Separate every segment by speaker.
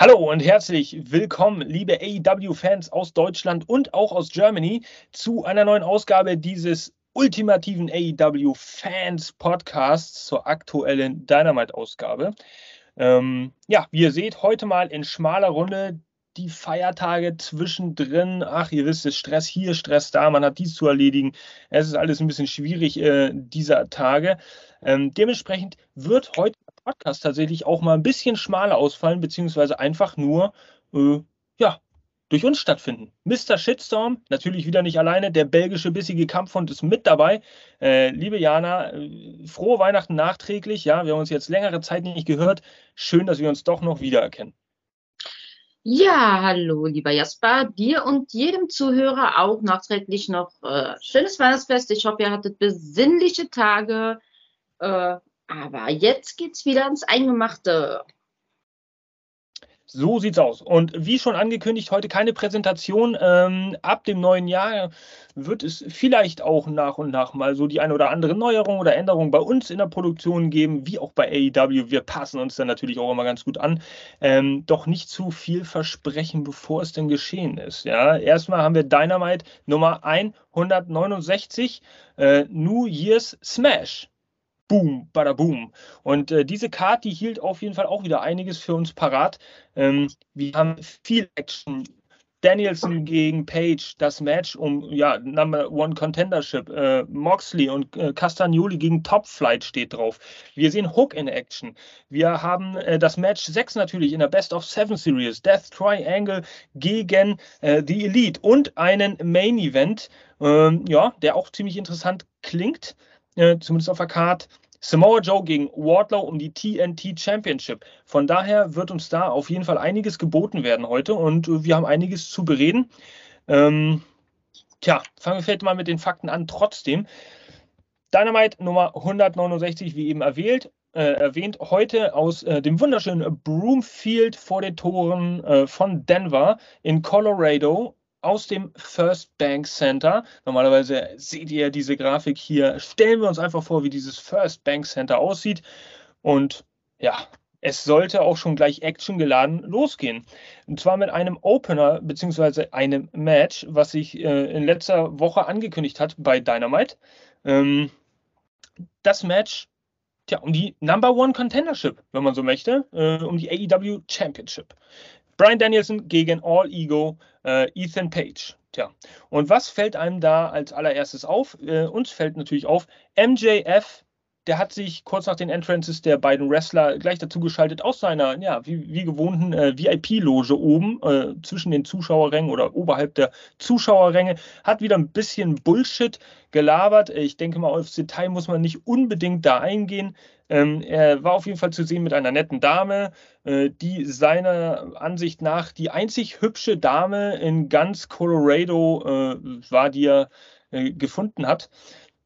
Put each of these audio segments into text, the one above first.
Speaker 1: Hallo und herzlich willkommen, liebe AEW-Fans aus Deutschland und auch aus Germany, zu einer neuen Ausgabe dieses ultimativen AEW-Fans-Podcasts zur aktuellen Dynamite-Ausgabe. Ähm, ja, wie ihr seht, heute mal in schmaler Runde die Feiertage zwischendrin. Ach, ihr wisst es, Stress hier, Stress da, man hat dies zu erledigen. Es ist alles ein bisschen schwierig äh, dieser Tage. Ähm, dementsprechend wird heute Podcast tatsächlich auch mal ein bisschen schmaler ausfallen, beziehungsweise einfach nur, äh, ja, durch uns stattfinden. Mr. Shitstorm, natürlich wieder nicht alleine, der belgische bissige Kampfhund ist mit dabei. Äh, liebe Jana, äh, frohe Weihnachten nachträglich. Ja, wir haben uns jetzt längere Zeit nicht gehört. Schön, dass wir uns doch noch wiedererkennen.
Speaker 2: Ja, hallo, lieber Jasper, dir und jedem Zuhörer auch nachträglich noch äh, schönes Weihnachtsfest. Ich hoffe, ihr hattet besinnliche Tage. Äh, aber jetzt geht's wieder ans Eingemachte.
Speaker 1: So sieht's aus. Und wie schon angekündigt, heute keine Präsentation. Ähm, ab dem neuen Jahr wird es vielleicht auch nach und nach mal so die eine oder andere Neuerung oder Änderung bei uns in der Produktion geben, wie auch bei AEW. Wir passen uns dann natürlich auch immer ganz gut an. Ähm, doch nicht zu viel versprechen, bevor es denn geschehen ist. Ja, erstmal haben wir Dynamite Nummer 169, äh, New Year's Smash. Boom, bada boom. Und äh, diese Card, die hielt auf jeden Fall auch wieder einiges für uns parat. Ähm, wir haben viel Action. Danielson gegen Page, das Match um ja, Number One Contendership. Äh, Moxley und äh, Castagnoli gegen Top Flight steht drauf. Wir sehen Hook in Action. Wir haben äh, das Match 6 natürlich in der Best of Seven Series. Death Triangle gegen äh, The Elite und einen Main Event, ähm, ja, der auch ziemlich interessant klingt äh, zumindest auf der Card. Samoa Joe gegen Wardlow um die TNT Championship. Von daher wird uns da auf jeden Fall einiges geboten werden heute und wir haben einiges zu bereden. Ähm, tja, fangen wir vielleicht mal mit den Fakten an. Trotzdem, Dynamite Nummer 169, wie eben erwähnt, äh, erwähnt heute aus äh, dem wunderschönen Broomfield vor den Toren äh, von Denver in Colorado aus dem First Bank Center. Normalerweise seht ihr diese Grafik hier. Stellen wir uns einfach vor, wie dieses First Bank Center aussieht. Und ja, es sollte auch schon gleich actiongeladen losgehen. Und zwar mit einem Opener bzw. einem Match, was sich äh, in letzter Woche angekündigt hat bei Dynamite. Ähm, das Match tja, um die Number One Contendership, wenn man so möchte, äh, um die AEW Championship. Brian Danielson gegen All Ego äh, Ethan Page. Tja, und was fällt einem da als allererstes auf? Äh, uns fällt natürlich auf, MJF der hat sich kurz nach den Entrances der beiden Wrestler gleich dazu geschaltet aus seiner, ja, wie, wie gewohnten äh, VIP-Loge oben äh, zwischen den Zuschauerrängen oder oberhalb der Zuschauerränge, hat wieder ein bisschen Bullshit gelabert. Ich denke mal, aufs Detail muss man nicht unbedingt da eingehen. Ähm, er war auf jeden Fall zu sehen mit einer netten Dame, äh, die seiner Ansicht nach die einzig hübsche Dame in ganz Colorado äh, war, die er äh, gefunden hat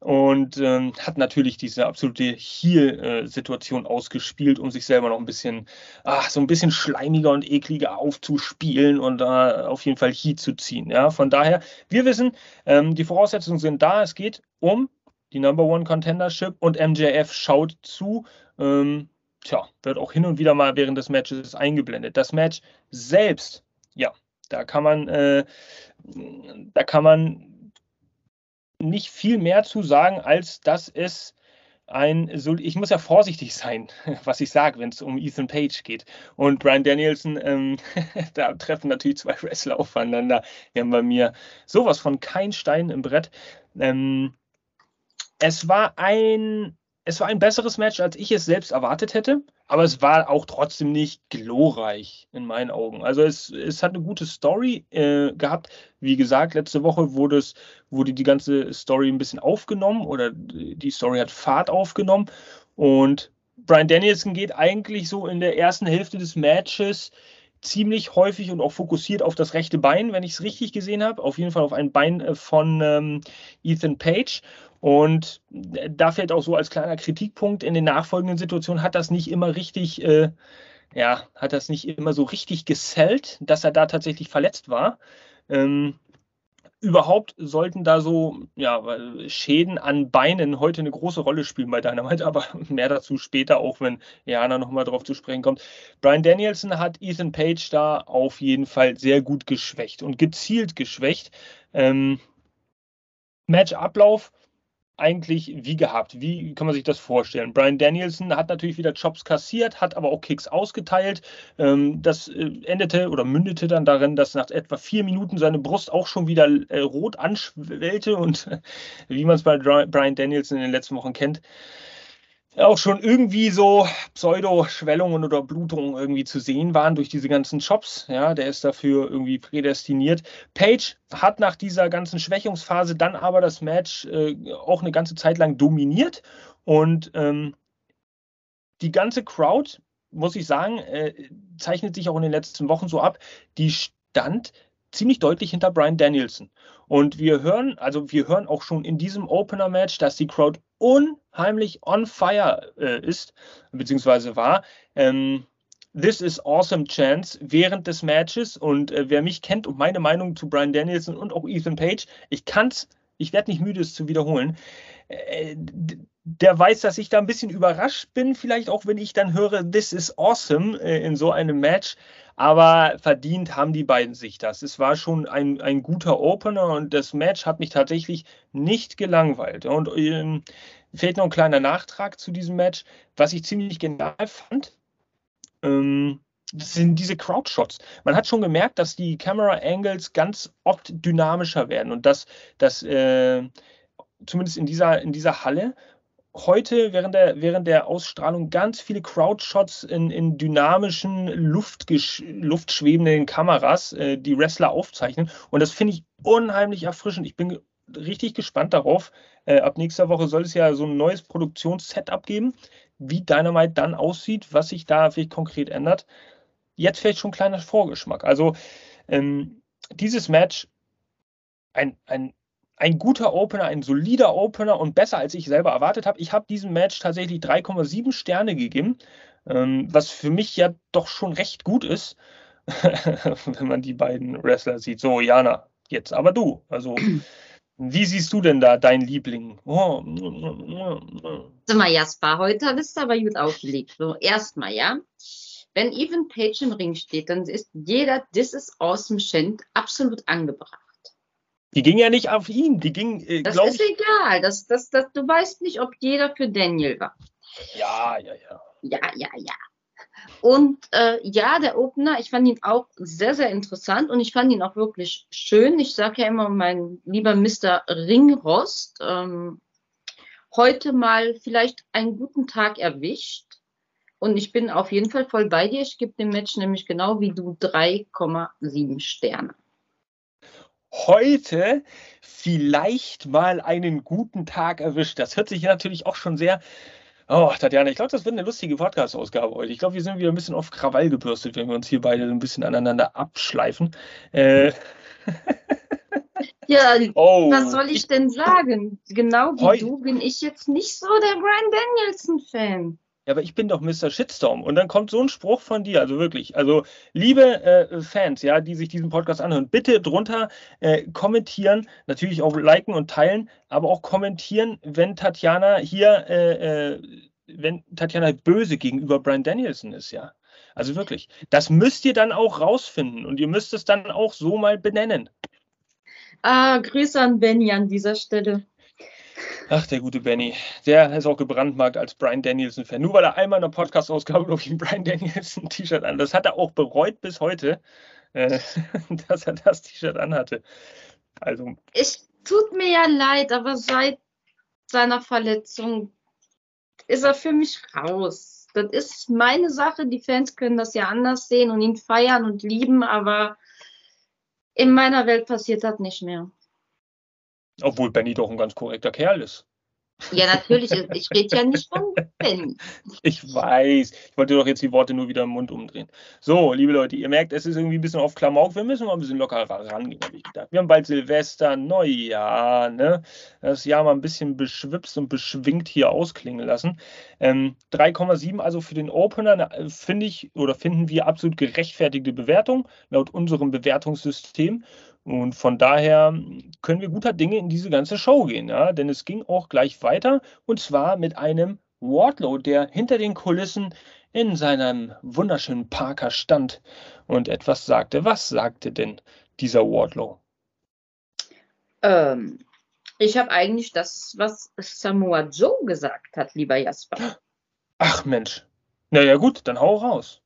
Speaker 1: und ähm, hat natürlich diese absolute Heal-Situation ausgespielt, um sich selber noch ein bisschen, ach, so ein bisschen schleimiger und ekliger aufzuspielen und äh, auf jeden Fall Heat zu ziehen. Ja, von daher, wir wissen, ähm, die Voraussetzungen sind da. Es geht um die Number One Contendership und MJF schaut zu. Ähm, tja, wird auch hin und wieder mal während des Matches eingeblendet. Das Match selbst, ja, da kann man, äh, da kann man nicht viel mehr zu sagen, als dass es ein, ich muss ja vorsichtig sein, was ich sage, wenn es um Ethan Page geht. Und Brian Danielson, ähm, da treffen natürlich zwei Wrestler aufeinander. Wir haben bei mir sowas von kein Stein im Brett. Ähm, es war ein es war ein besseres Match, als ich es selbst erwartet hätte, aber es war auch trotzdem nicht glorreich in meinen Augen. Also es, es hat eine gute Story äh, gehabt. Wie gesagt, letzte Woche wurde, es, wurde die ganze Story ein bisschen aufgenommen oder die Story hat Fahrt aufgenommen und Brian Danielson geht eigentlich so in der ersten Hälfte des Matches ziemlich häufig und auch fokussiert auf das rechte Bein, wenn ich es richtig gesehen habe. Auf jeden Fall auf ein Bein äh, von ähm, Ethan Page. Und da fällt auch so als kleiner Kritikpunkt in den nachfolgenden Situationen, hat das nicht immer richtig, äh, ja, hat das nicht immer so richtig gesellt, dass er da tatsächlich verletzt war. Ähm, überhaupt sollten da so ja, Schäden an Beinen heute eine große Rolle spielen bei Dynamite, aber mehr dazu später, auch wenn Jana nochmal drauf zu sprechen kommt. Brian Danielson hat Ethan Page da auf jeden Fall sehr gut geschwächt und gezielt geschwächt. Ähm, Matchablauf eigentlich wie gehabt. Wie kann man sich das vorstellen? Brian Danielson hat natürlich wieder Chops kassiert, hat aber auch Kicks ausgeteilt. Ähm, das äh, endete oder mündete dann darin, dass nach etwa vier Minuten seine Brust auch schon wieder äh, rot anschwellte und wie man es bei Brian Danielson in den letzten Wochen kennt, auch schon irgendwie so Pseudo-Schwellungen oder Blutungen irgendwie zu sehen waren durch diese ganzen Chops. Ja, der ist dafür irgendwie prädestiniert. Page hat nach dieser ganzen Schwächungsphase dann aber das Match äh, auch eine ganze Zeit lang dominiert und ähm, die ganze Crowd, muss ich sagen, äh, zeichnet sich auch in den letzten Wochen so ab, die stand ziemlich deutlich hinter Brian Danielson. Und wir hören, also wir hören auch schon in diesem Opener-Match, dass die Crowd unheimlich on fire äh, ist, beziehungsweise war. Ähm, This is awesome chance während des Matches. Und äh, wer mich kennt und meine Meinung zu Brian Danielson und auch Ethan Page, ich kann's, ich werde nicht müde, es zu wiederholen. Äh, der weiß, dass ich da ein bisschen überrascht bin, vielleicht auch wenn ich dann höre, This is awesome äh, in so einem Match. Aber verdient haben die beiden sich das. Es war schon ein, ein guter Opener und das Match hat mich tatsächlich nicht gelangweilt. Und ähm, fehlt noch ein kleiner Nachtrag zu diesem Match. Was ich ziemlich genial fand, ähm, das sind diese Crowdshots. Man hat schon gemerkt, dass die Camera Angles ganz oft dynamischer werden und dass, dass äh, zumindest in dieser, in dieser Halle heute während der, während der Ausstrahlung ganz viele Crowdshots in, in dynamischen, luftschwebenden Kameras, äh, die Wrestler aufzeichnen. Und das finde ich unheimlich erfrischend. Ich bin richtig gespannt darauf. Äh, ab nächster Woche soll es ja so ein neues Produktionssetup geben, wie Dynamite dann aussieht, was sich da vielleicht konkret ändert. Jetzt vielleicht schon ein kleiner Vorgeschmack. Also ähm, dieses Match, ein, ein ein guter Opener, ein solider Opener und besser als ich selber erwartet habe. Ich habe diesem Match tatsächlich 3,7 Sterne gegeben, ähm, was für mich ja doch schon recht gut ist, wenn man die beiden Wrestler sieht. So, Jana, jetzt aber du. Also, wie siehst du denn da dein Liebling? Oh.
Speaker 2: Sag mal, Jasper, heute bist du aber gut aufgelegt. So, erstmal, ja. Wenn Even Page im Ring steht, dann ist jeder This is Awesome Chant absolut angebracht.
Speaker 1: Die ging ja nicht auf ihn, die ging,
Speaker 2: äh, Das ist ich, egal, das, das, das, du weißt nicht, ob jeder für Daniel war.
Speaker 1: Ja, ja, ja.
Speaker 2: Ja, ja, ja. Und äh, ja, der Opener, ich fand ihn auch sehr, sehr interessant und ich fand ihn auch wirklich schön. Ich sage ja immer, mein lieber Mr. Ringrost, ähm, heute mal vielleicht einen guten Tag erwischt. Und ich bin auf jeden Fall voll bei dir. Ich gebe dem Match nämlich genau wie du 3,7 Sterne
Speaker 1: heute vielleicht mal einen guten Tag erwischt. Das hört sich natürlich auch schon sehr. Oh, Tatjana, ich glaube, das wird eine lustige Podcast-Ausgabe heute. Ich glaube, wir sind wieder ein bisschen auf Krawall gebürstet, wenn wir uns hier beide ein bisschen aneinander abschleifen. Äh.
Speaker 2: Ja, oh, was soll ich, ich, denn sagen? Genau wie du bin ich jetzt nicht so der Brian Danielson-Fan.
Speaker 1: Ja, aber ich bin doch Mr. Shitstorm. Und dann kommt so ein Spruch von dir, also wirklich. Also, liebe äh, Fans, ja, die sich diesen Podcast anhören, bitte drunter äh, kommentieren, natürlich auch liken und teilen, aber auch kommentieren, wenn Tatjana hier, äh, äh wenn Tatjana böse gegenüber Brian Danielson ist, ja. Also wirklich. Das müsst ihr dann auch rausfinden und ihr müsst es dann auch so mal benennen.
Speaker 2: Ah, Grüße an Benny an dieser Stelle.
Speaker 1: Ach, der gute Benny. Der ist auch gebrandmarkt als Brian Danielson-Fan. Nur weil er einmal in einer Podcast-Ausgabe, glaube ich, ein Brian Danielson-T-Shirt an. Das hat er auch bereut bis heute, äh, dass er das T-Shirt anhatte. Also.
Speaker 2: Es tut mir ja leid, aber seit seiner Verletzung ist er für mich raus. Das ist meine Sache. Die Fans können das ja anders sehen und ihn feiern und lieben, aber in meiner Welt passiert das nicht mehr.
Speaker 1: Obwohl Benny doch ein ganz korrekter Kerl ist.
Speaker 2: Ja, natürlich. Ich rede ja nicht von Benny.
Speaker 1: Ich weiß. Ich wollte doch jetzt die Worte nur wieder im Mund umdrehen. So, liebe Leute, ihr merkt, es ist irgendwie ein bisschen auf Klamauk. Wir müssen mal ein bisschen lockerer rangehen, habe ich gedacht. Wir haben bald Silvester, Neujahr, ne? Das Jahr mal ein bisschen beschwipst und beschwingt hier ausklingen lassen. Ähm, 3,7 also für den Opener, finde ich oder finden wir absolut gerechtfertigte Bewertung laut unserem Bewertungssystem. Und von daher können wir guter Dinge in diese ganze Show gehen, ja, denn es ging auch gleich weiter und zwar mit einem Wardlow, der hinter den Kulissen in seinem wunderschönen Parker stand und etwas sagte. Was sagte denn dieser Wardlow?
Speaker 2: Ähm, ich habe eigentlich das, was Samoa Joe gesagt hat, lieber Jasper.
Speaker 1: Ach Mensch. Naja gut, dann hau raus.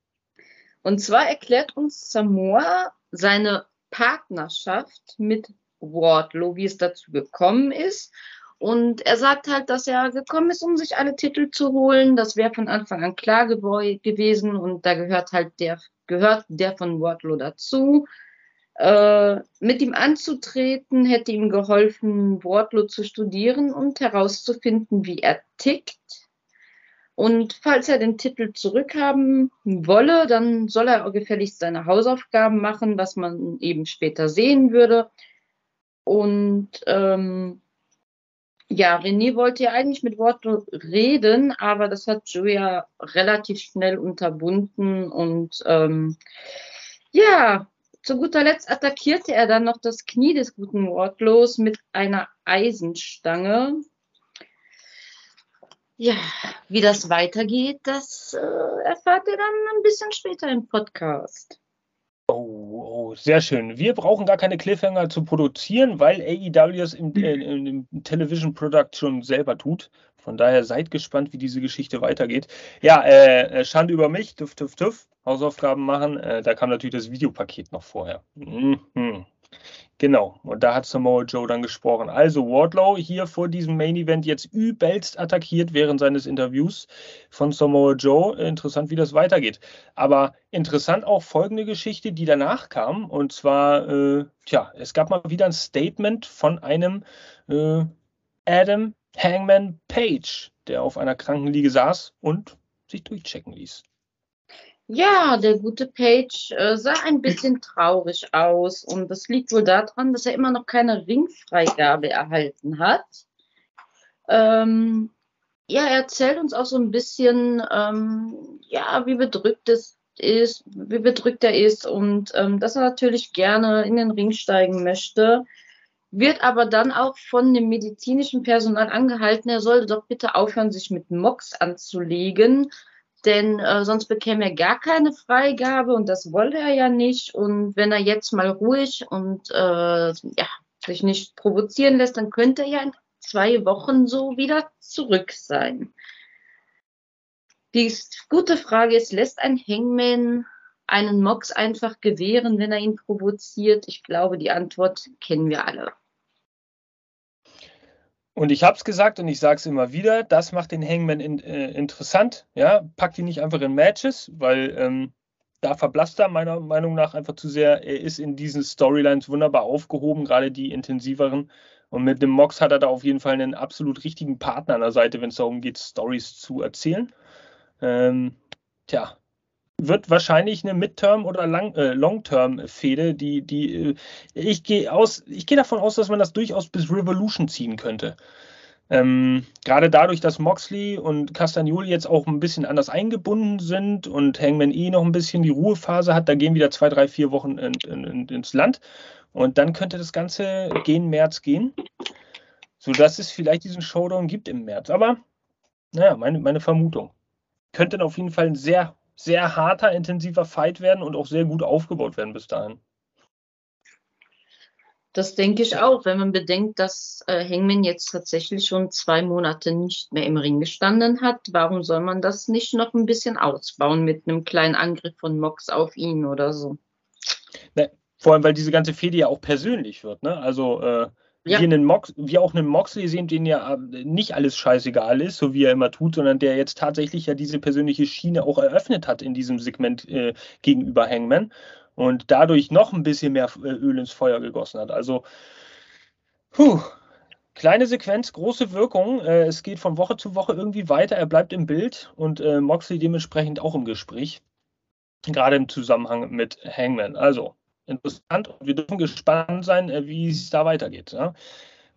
Speaker 2: Und zwar erklärt uns Samoa seine Partnerschaft mit Wardlow, wie es dazu gekommen ist. Und er sagt halt, dass er gekommen ist, um sich alle Titel zu holen. Das wäre von Anfang an klar gewesen und da gehört halt der, gehört der von Wardlow dazu. Äh, mit ihm anzutreten hätte ihm geholfen, Wardlow zu studieren und herauszufinden, wie er tickt. Und falls er den Titel zurückhaben wolle, dann soll er gefälligst seine Hausaufgaben machen, was man eben später sehen würde. Und ähm, ja, René wollte ja eigentlich mit Worten reden, aber das hat Julia relativ schnell unterbunden. Und ähm, ja, zu guter Letzt attackierte er dann noch das Knie des guten Wardlows mit einer Eisenstange, ja, wie das weitergeht, das äh, erfahrt ihr dann ein bisschen später im Podcast.
Speaker 1: Oh, oh, sehr schön. Wir brauchen gar keine Cliffhanger zu produzieren, weil AEW es im, äh, im Television Product schon selber tut. Von daher seid gespannt, wie diese Geschichte weitergeht. Ja, äh, äh Schande über mich, tuff, tuff, tuff. Hausaufgaben machen. Äh, da kam natürlich das Videopaket noch vorher. Mhm. Genau, und da hat Samoa Joe dann gesprochen. Also Wardlow hier vor diesem Main Event jetzt übelst attackiert während seines Interviews von Samoa Joe. Interessant, wie das weitergeht. Aber interessant auch folgende Geschichte, die danach kam. Und zwar, äh, tja, es gab mal wieder ein Statement von einem äh, Adam Hangman Page, der auf einer Krankenliege saß und sich durchchecken ließ.
Speaker 2: Ja, der gute Page äh, sah ein bisschen traurig aus und das liegt wohl daran, dass er immer noch keine Ringfreigabe erhalten hat. Ähm, ja, er erzählt uns auch so ein bisschen, ähm, ja, wie bedrückt es ist, wie bedrückt er ist und ähm, dass er natürlich gerne in den Ring steigen möchte, wird aber dann auch von dem medizinischen Personal angehalten, er sollte doch bitte aufhören, sich mit Mox anzulegen denn äh, sonst bekäme er gar keine Freigabe und das wollte er ja nicht. Und wenn er jetzt mal ruhig und äh, ja, sich nicht provozieren lässt, dann könnte er ja in zwei Wochen so wieder zurück sein. Die gute Frage ist, lässt ein Hangman einen Mox einfach gewähren, wenn er ihn provoziert? Ich glaube, die Antwort kennen wir alle.
Speaker 1: Und ich habe es gesagt und ich sage es immer wieder, das macht den Hangman in, äh, interessant. Ja? Packt ihn nicht einfach in Matches, weil ähm, da verblasst er meiner Meinung nach einfach zu sehr. Er ist in diesen Storylines wunderbar aufgehoben, gerade die intensiveren. Und mit dem Mox hat er da auf jeden Fall einen absolut richtigen Partner an der Seite, wenn es darum geht, Stories zu erzählen. Ähm, tja, wird wahrscheinlich eine Midterm- oder äh, Long-Term-Fehde, die, die äh, ich gehe aus, ich gehe davon aus, dass man das durchaus bis Revolution ziehen könnte. Ähm, gerade dadurch, dass Moxley und Castagnoli jetzt auch ein bisschen anders eingebunden sind und Hangman E noch ein bisschen die Ruhephase hat, da gehen wieder zwei, drei, vier Wochen in, in, ins Land. Und dann könnte das Ganze gegen März gehen, sodass es vielleicht diesen Showdown gibt im März. Aber, naja, meine, meine Vermutung. Könnte auf jeden Fall ein sehr sehr harter, intensiver Fight werden und auch sehr gut aufgebaut werden bis dahin.
Speaker 2: Das denke ich auch, wenn man bedenkt, dass äh, Hangman jetzt tatsächlich schon zwei Monate nicht mehr im Ring gestanden hat. Warum soll man das nicht noch ein bisschen ausbauen mit einem kleinen Angriff von Mox auf ihn oder so?
Speaker 1: Ne, vor allem, weil diese ganze Fehde ja auch persönlich wird. Ne? Also äh, ja. wir, Mox, wir auch einen Moxley sehen, den ja äh, nicht alles scheißegal ist, so wie er immer tut, sondern der jetzt tatsächlich ja diese persönliche Schiene auch eröffnet hat in diesem Segment äh, gegenüber Hangman und dadurch noch ein bisschen mehr äh, Öl ins Feuer gegossen hat. Also, puh, kleine Sequenz, große Wirkung. Äh, es geht von Woche zu Woche irgendwie weiter. Er bleibt im Bild und Moxley dementsprechend auch im Gespräch. Gerade im Zusammenhang mit Hangman. Also, interessant und wir dürfen gespannt sein, äh, wie es da weitergeht. Ja.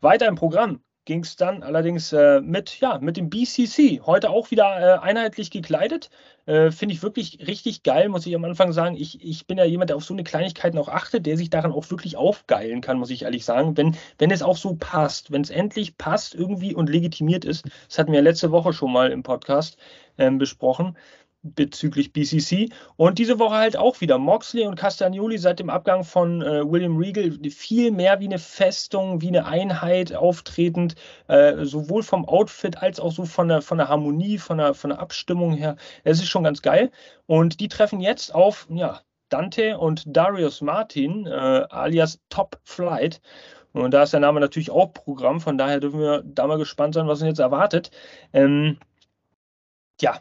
Speaker 1: Weiter im Programm ging es dann allerdings äh, mit, ja, mit dem BCC. Heute auch wieder äh, einheitlich gekleidet. Äh, Finde ich wirklich richtig geil, muss ich am Anfang sagen. Ich, ich bin ja jemand, der auf so eine Kleinigkeiten auch achtet, der sich daran auch wirklich aufgeilen kann, muss ich ehrlich sagen. Wenn, wenn es auch so passt, wenn es endlich passt irgendwie und legitimiert ist. Das hatten wir letzte Woche schon mal im Podcast ähm, besprochen bezüglich BCC. Und diese Woche halt auch wieder Moxley und Castagnoli seit dem Abgang von äh, William Regal viel mehr wie eine Festung, wie eine Einheit auftretend, äh, sowohl vom Outfit als auch so von der, von der Harmonie, von der, von der Abstimmung her. Es ist schon ganz geil. Und die treffen jetzt auf ja, Dante und Darius Martin, äh, alias Top Flight. Und da ist der Name natürlich auch Programm, von daher dürfen wir da mal gespannt sein, was uns jetzt erwartet. Ähm, ja,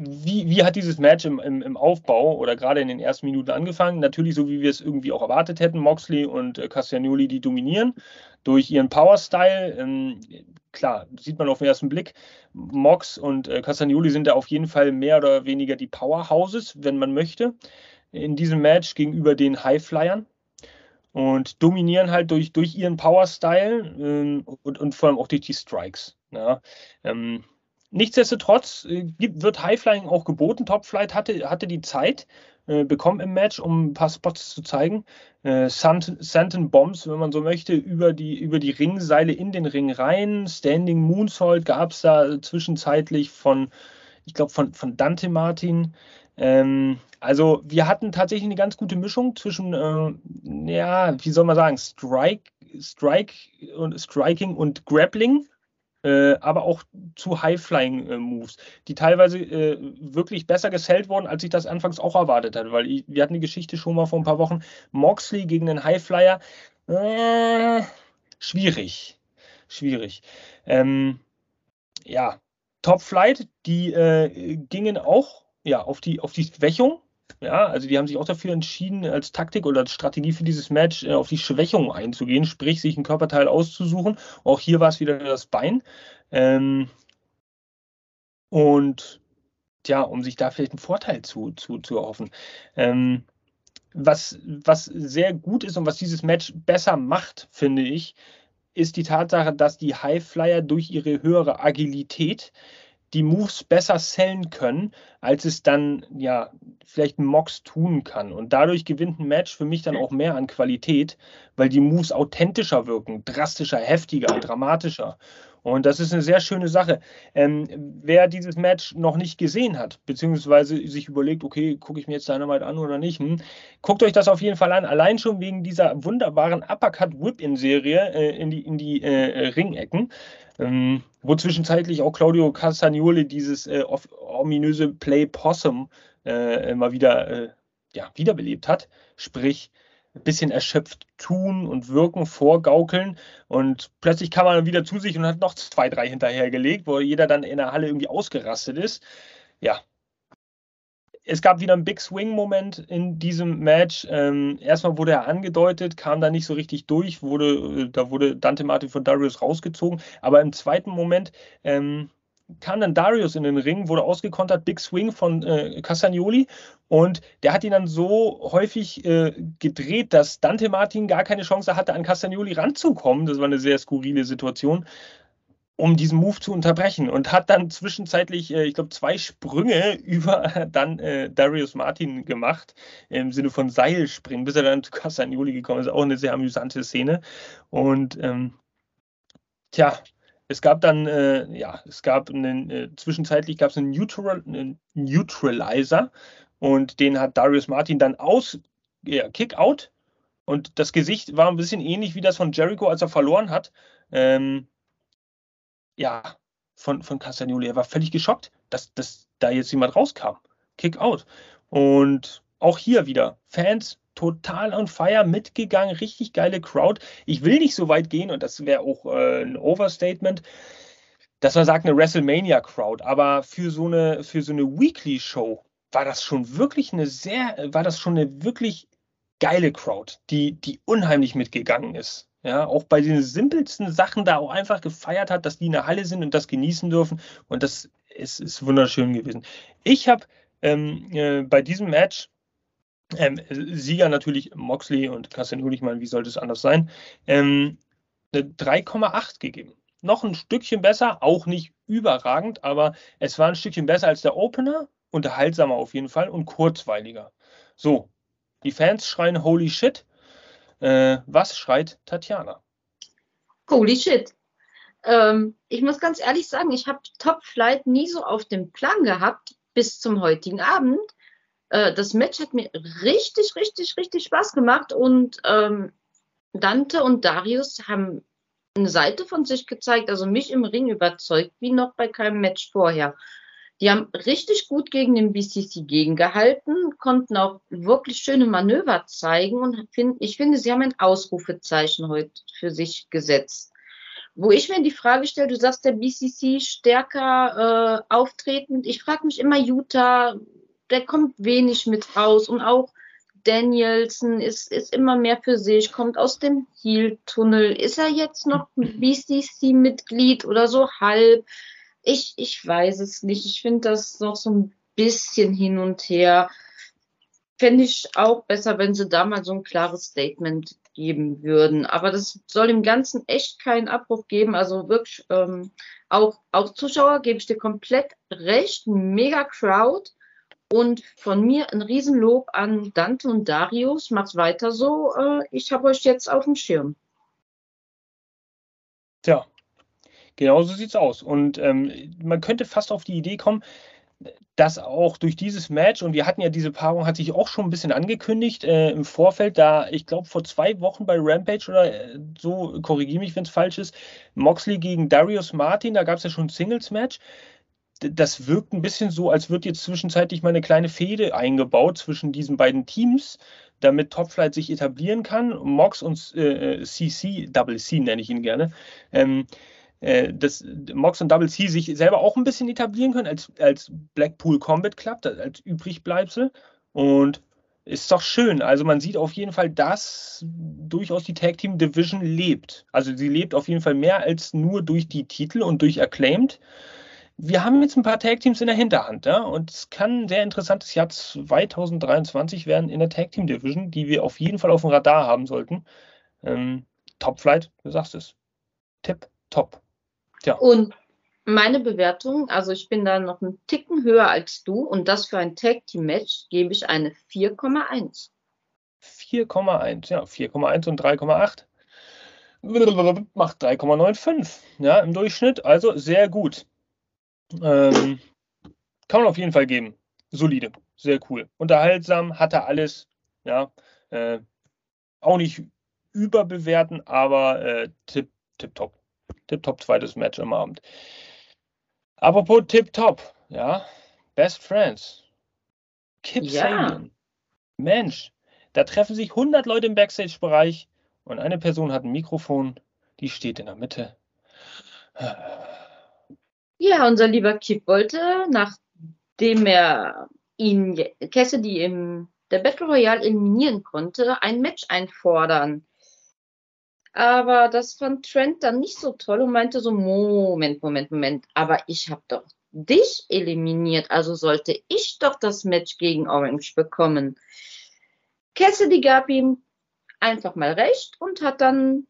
Speaker 1: wie, wie hat dieses Match im, im, im, Aufbau oder gerade in den ersten Minuten angefangen? Natürlich so, wie wir es irgendwie auch erwartet hätten. Moxley und äh, Castagnoli, die dominieren durch ihren Power-Style. Ähm, klar, sieht man auf den ersten Blick. Mox und äh, Castagnoli sind da auf jeden Fall mehr oder weniger die Powerhouses, wenn man möchte, in diesem Match gegenüber den Highflyern. Und dominieren halt durch, durch ihren Power-Style ähm, und, und vor allem auch durch die Strikes. Ja. Ähm, Nichtsdestotrotz äh, wird Highflying auch geboten. Topflight hatte, hatte die Zeit äh, bekommen im Match, um ein paar Spots zu zeigen. Äh, Santen Bombs, wenn man so möchte, über die, über die Ringseile in den Ring rein. Standing Moonsault gab es da zwischenzeitlich von, ich glaube, von, von Dante Martin. Ähm, also wir hatten tatsächlich eine ganz gute Mischung zwischen, äh, ja, wie soll man sagen, Strike, Strike und Striking und Grappling äh, aber auch zu High-Flying-Moves, die teilweise äh, wirklich besser gesellt wurden, als ich das anfangs auch erwartet hatte, weil ich, wir hatten die Geschichte schon mal vor ein paar Wochen, Moxley gegen den High-Flyer, äh, schwierig, schwierig. Ähm, ja, Top Flight, die äh, gingen auch ja, auf, die, auf die Schwächung ja, also die haben sich auch dafür entschieden, als Taktik oder als Strategie für dieses Match äh, auf die Schwächung einzugehen, sprich sich ein Körperteil auszusuchen. Auch hier war es wieder das Bein. Ähm, und ja, um sich da vielleicht einen Vorteil zu, zu, zu erhoffen. Ähm, was, was sehr gut ist und was dieses Match besser macht, finde ich, ist die Tatsache, dass die Highflyer durch ihre höhere Agilität die Moves besser sellen können, als es dann ja vielleicht ein Mox tun kann. Und dadurch gewinnt ein Match für mich dann auch mehr an Qualität, weil die Moves authentischer wirken, drastischer, heftiger, dramatischer. Und das ist eine sehr schöne Sache. Ähm, wer dieses Match noch nicht gesehen hat, beziehungsweise sich überlegt, okay, gucke ich mir jetzt Dynamite an oder nicht, hm, guckt euch das auf jeden Fall an. Allein schon wegen dieser wunderbaren Uppercut-Whip-In-Serie äh, in die, in die äh, Ringecken. Ähm, wo zwischenzeitlich auch Claudio Castagnoli dieses äh, ominöse Play Possum äh, mal wieder äh, ja, wiederbelebt hat. Sprich, ein bisschen erschöpft tun und wirken, vorgaukeln und plötzlich kam man wieder zu sich und hat noch zwei, drei hinterhergelegt, wo jeder dann in der Halle irgendwie ausgerastet ist. Ja, es gab wieder einen Big Swing-Moment in diesem Match. Ähm, erstmal wurde er angedeutet, kam da nicht so richtig durch, wurde, äh, da wurde Dante Martin von Darius rausgezogen. Aber im zweiten Moment ähm, kam dann Darius in den Ring, wurde ausgekontert, Big Swing von äh, Castagnoli und der hat ihn dann so häufig äh, gedreht, dass Dante Martin gar keine Chance hatte, an Castagnoli ranzukommen. Das war eine sehr skurrile Situation um diesen Move zu unterbrechen und hat dann zwischenzeitlich, äh, ich glaube, zwei Sprünge über dann äh, Darius Martin gemacht, im Sinne von Seilspringen, bis er dann zu Castagnoli gekommen ist. Auch eine sehr amüsante Szene. Und ähm, tja, es gab dann, äh, ja, es gab einen, äh, zwischenzeitlich gab es einen, Neutral, einen Neutralizer und den hat Darius Martin dann aus, ja, Kick-Out und das Gesicht war ein bisschen ähnlich wie das von Jericho, als er verloren hat. Ähm, ja, von, von Castagnoli. Er war völlig geschockt, dass, dass da jetzt jemand rauskam. Kick out. Und auch hier wieder Fans total on fire mitgegangen, richtig geile Crowd. Ich will nicht so weit gehen und das wäre auch äh, ein Overstatement, dass man sagt eine WrestleMania Crowd, aber für so eine so eine Weekly Show war das schon wirklich eine sehr war das schon eine wirklich geile Crowd, die die unheimlich mitgegangen ist ja, auch bei den simpelsten Sachen da auch einfach gefeiert hat, dass die in der Halle sind und das genießen dürfen. Und das ist, ist wunderschön gewesen. Ich habe ähm, äh, bei diesem Match ähm, Sieger natürlich Moxley und ich meine, wie sollte es anders sein, ähm, 3,8 gegeben. noch ein Stückchen besser, auch nicht überragend, aber es war ein Stückchen besser als der Opener, unterhaltsamer auf jeden Fall und kurzweiliger. So, die Fans schreien Holy Shit. Äh, was schreit Tatjana?
Speaker 2: Holy Shit. Ähm, ich muss ganz ehrlich sagen, ich habe Top Flight nie so auf dem Plan gehabt bis zum heutigen Abend. Äh, das Match hat mir richtig, richtig, richtig Spaß gemacht und ähm, Dante und Darius haben eine Seite von sich gezeigt, also mich im Ring überzeugt, wie noch bei keinem Match vorher. Die haben richtig gut gegen den BCC gegengehalten, konnten auch wirklich schöne Manöver zeigen und find, ich finde, sie haben ein Ausrufezeichen heute für sich gesetzt. Wo ich mir die Frage stelle, du sagst, der BCC stärker äh, auftretend. Ich frage mich immer, Utah, der kommt wenig mit raus und auch Danielson ist, ist immer mehr für sich, kommt aus dem Heel-Tunnel. Ist er jetzt noch BCC-Mitglied oder so halb? Ich, ich weiß es nicht. Ich finde das noch so ein bisschen hin und her. Fände ich auch besser, wenn sie da mal so ein klares Statement geben würden. Aber das soll im Ganzen echt keinen Abbruch geben. Also wirklich, ähm, auch, auch Zuschauer gebe ich dir komplett recht. Mega Crowd. Und von mir ein Riesenlob an Dante und Darius. Macht's weiter so. Äh, ich habe euch jetzt auf dem Schirm.
Speaker 1: Tja, genau so sieht's aus. Und ähm, man könnte fast auf die Idee kommen, dass auch durch dieses Match, und wir hatten ja diese Paarung, hat sich auch schon ein bisschen angekündigt äh, im Vorfeld, da ich glaube vor zwei Wochen bei Rampage oder äh, so, korrigiere mich, wenn es falsch ist, Moxley gegen Darius Martin, da gab es ja schon ein Singles-Match das wirkt ein bisschen so, als wird jetzt zwischenzeitlich mal eine kleine Fehde eingebaut zwischen diesen beiden Teams, damit Topflight sich etablieren kann. Mox und äh, CC, Double C nenne ich ihn gerne, ähm, äh, dass Mox und Double C sich selber auch ein bisschen etablieren können als, als Blackpool Combat Club, als Übrigbleibsel. Und ist doch schön. Also man sieht auf jeden Fall, dass durchaus die Tag Team Division lebt. Also sie lebt auf jeden Fall mehr als nur durch die Titel und durch Acclaimed wir haben jetzt ein paar Tag-Teams in der Hinterhand, ja, und es kann ein sehr interessantes Jahr 2023 werden in der Tag-Team-Division, die wir auf jeden Fall auf dem Radar haben sollten. Ähm, Top Flight, du sagst es. Tipp, top.
Speaker 2: Tja. Und meine Bewertung, also ich bin da noch einen Ticken höher als du und das für ein Tag-Team-Match gebe ich eine 4,1.
Speaker 1: 4,1, ja, 4,1 und 3,8 macht 3,95, ja, im Durchschnitt, also sehr gut. Ähm, kann man auf jeden Fall geben. Solide, sehr cool. Unterhaltsam, hat er alles. Ja, äh, auch nicht überbewerten, aber äh, tip, tip top. Tip top zweites Match am Abend. Apropos tip top, ja, Best Friends. Kip ja. Sabian. Mensch, da treffen sich 100 Leute im Backstage-Bereich und eine Person hat ein Mikrofon, die steht in der Mitte.
Speaker 2: Ja, unser lieber Kip wollte, nachdem er ihn Cassidy im der Battle Royale eliminieren konnte, ein Match einfordern. Aber das fand Trent dann nicht so toll und meinte so, Moment, Moment, Moment, aber ich habe doch dich eliminiert, also sollte ich doch das Match gegen Orange bekommen. Cassidy gab ihm einfach mal recht und hat dann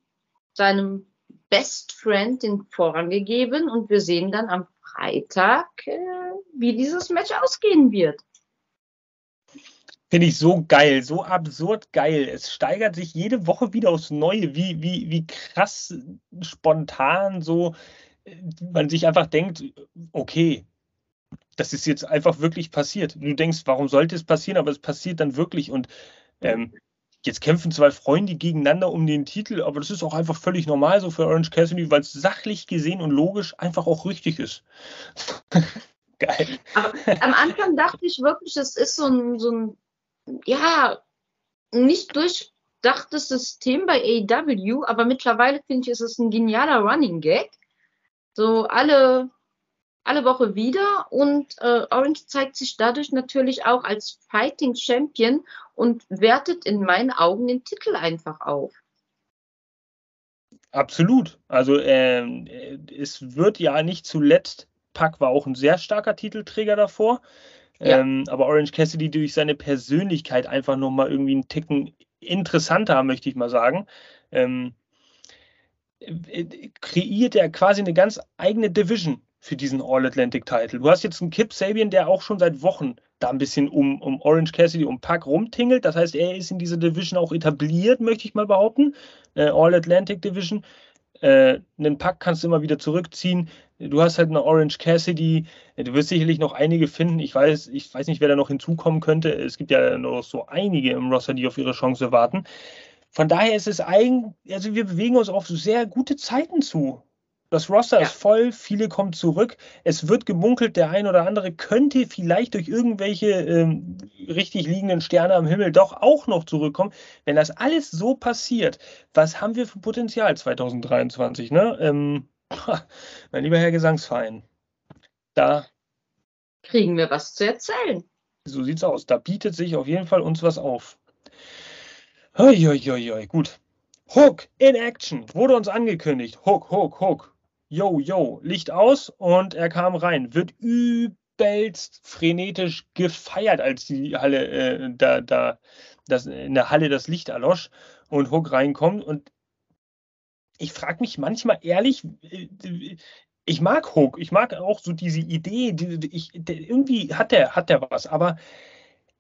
Speaker 2: seinem Best Friend den Vorrang gegeben und wir sehen dann am Freitag, äh, wie dieses Match ausgehen wird.
Speaker 1: Finde ich so geil, so absurd geil. Es steigert sich jede Woche wieder aufs Neue, wie, wie, wie krass spontan so äh, man sich einfach denkt, okay, das ist jetzt einfach wirklich passiert. Du denkst, warum sollte es passieren, aber es passiert dann wirklich und ähm, Jetzt kämpfen zwei Freunde gegeneinander um den Titel, aber das ist auch einfach völlig normal so für Orange Cassidy, weil es sachlich gesehen und logisch einfach auch richtig ist.
Speaker 2: Geil. Aber am Anfang dachte ich wirklich, es ist so ein, so ein ja, nicht durchdachtes System bei AEW, aber mittlerweile finde ich, ist es ein genialer Running Gag. So alle alle Woche wieder und äh, Orange zeigt sich dadurch natürlich auch als Fighting Champion und wertet in meinen Augen den Titel einfach auf.
Speaker 1: Absolut. Also äh, es wird ja nicht zuletzt, Pack war auch ein sehr starker Titelträger davor, ja. ähm, aber Orange Cassidy durch seine Persönlichkeit einfach nochmal irgendwie einen Ticken interessanter, möchte ich mal sagen. Ähm, äh, kreiert er quasi eine ganz eigene Division für diesen All-Atlantic-Title. Du hast jetzt einen Kip Sabian, der auch schon seit Wochen da ein bisschen um, um Orange Cassidy, um Pack rumtingelt. Das heißt, er ist in dieser Division auch etabliert, möchte ich mal behaupten. Äh, All-Atlantic Division. Äh, einen Pack kannst du immer wieder zurückziehen. Du hast halt eine Orange Cassidy. Du wirst sicherlich noch einige finden. Ich weiß, ich weiß nicht, wer da noch hinzukommen könnte. Es gibt ja noch so einige im Roster, die auf ihre Chance warten. Von daher ist es eigentlich, also wir bewegen uns auf sehr gute Zeiten zu. Das Roster ja. ist voll, viele kommen zurück. Es wird gemunkelt, der ein oder andere könnte vielleicht durch irgendwelche ähm, richtig liegenden Sterne am Himmel doch auch noch zurückkommen. Wenn das alles so passiert, was haben wir für Potenzial 2023? Ne? Ähm, mein lieber Herr Gesangsverein, da
Speaker 2: kriegen wir was zu erzählen.
Speaker 1: So sieht's aus. Da bietet sich auf jeden Fall uns was auf. Uiuiui, gut. Hook in Action wurde uns angekündigt. Hook, Hook, Hook yo, yo, Licht aus und er kam rein. Wird übelst frenetisch gefeiert, als die Halle, äh, da, da, das, in der Halle das Licht erlosch und Hook reinkommt. Und ich frage mich manchmal ehrlich, äh, ich mag Hook, ich mag auch so diese Idee, die, ich, irgendwie hat der, hat der was, aber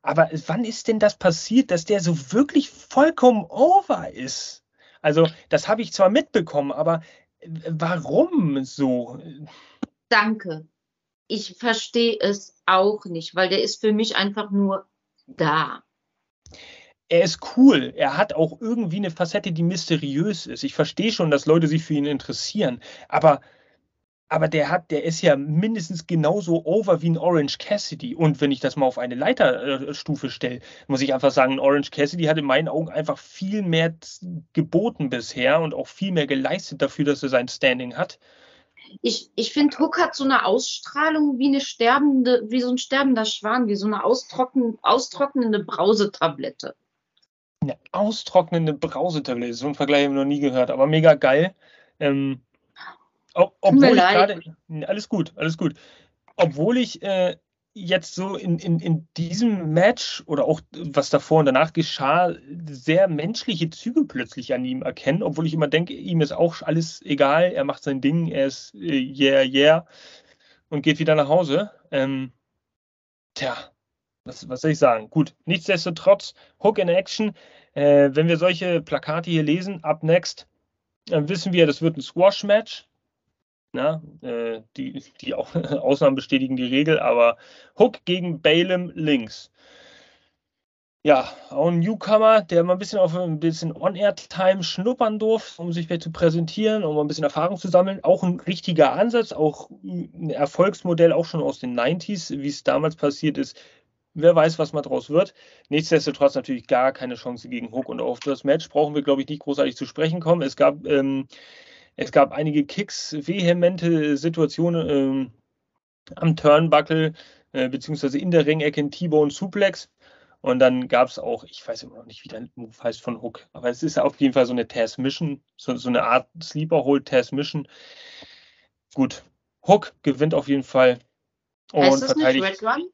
Speaker 1: aber wann ist denn das passiert, dass der so wirklich vollkommen over ist? Also, das habe ich zwar mitbekommen, aber Warum so?
Speaker 2: Danke. Ich verstehe es auch nicht, weil der ist für mich einfach nur da.
Speaker 1: Er ist cool. Er hat auch irgendwie eine Facette, die mysteriös ist. Ich verstehe schon, dass Leute sich für ihn interessieren. Aber aber der hat, der ist ja mindestens genauso over wie ein Orange Cassidy. Und wenn ich das mal auf eine Leiterstufe stelle, muss ich einfach sagen, Orange Cassidy hat in meinen Augen einfach viel mehr geboten bisher und auch viel mehr geleistet dafür, dass er sein Standing hat.
Speaker 2: Ich, ich finde, Hook hat so eine Ausstrahlung wie eine sterbende, wie so ein sterbender Schwan, wie so eine austrocknen, austrocknende Brausetablette.
Speaker 1: Eine austrocknende Brausetablette, so ein Vergleich habe ich noch nie gehört, aber mega geil. Ähm, ob, obwohl ich gerade. Alles gut, alles gut. Obwohl ich äh, jetzt so in, in, in diesem Match oder auch was davor und danach geschah, sehr menschliche Züge plötzlich an ihm erkennen, obwohl ich immer denke, ihm ist auch alles egal, er macht sein Ding, er ist äh, yeah, yeah und geht wieder nach Hause. Ähm, tja, was, was soll ich sagen? Gut, nichtsdestotrotz, Hook in Action. Äh, wenn wir solche Plakate hier lesen, up next, dann wissen wir, das wird ein Squash-Match. Na, äh, die, die Ausnahmen bestätigen die Regel, aber Hook gegen Balaam links. Ja, auch ein Newcomer, der mal ein bisschen auf ein bisschen On-Air-Time schnuppern durfte, um sich vielleicht zu präsentieren, um ein bisschen Erfahrung zu sammeln. Auch ein richtiger Ansatz, auch ein Erfolgsmodell, auch schon aus den 90s, wie es damals passiert ist. Wer weiß, was mal draus wird. Nichtsdestotrotz natürlich gar keine Chance gegen Hook. Und auf das Match brauchen wir, glaube ich, nicht großartig zu sprechen kommen. Es gab ähm, es gab einige Kicks, vehemente Situationen ähm, am Turnbuckle, äh, beziehungsweise in der Ringecke ein T-Bone Suplex. Und dann gab es auch, ich weiß immer noch nicht, wie der Move heißt von Hook, aber es ist auf jeden Fall so eine Taz Mission, so, so eine Art Sleeper Hold Taz Mission. Gut, Hook gewinnt auf jeden Fall.
Speaker 2: Und heißt das verteidigt. nicht Red Rum?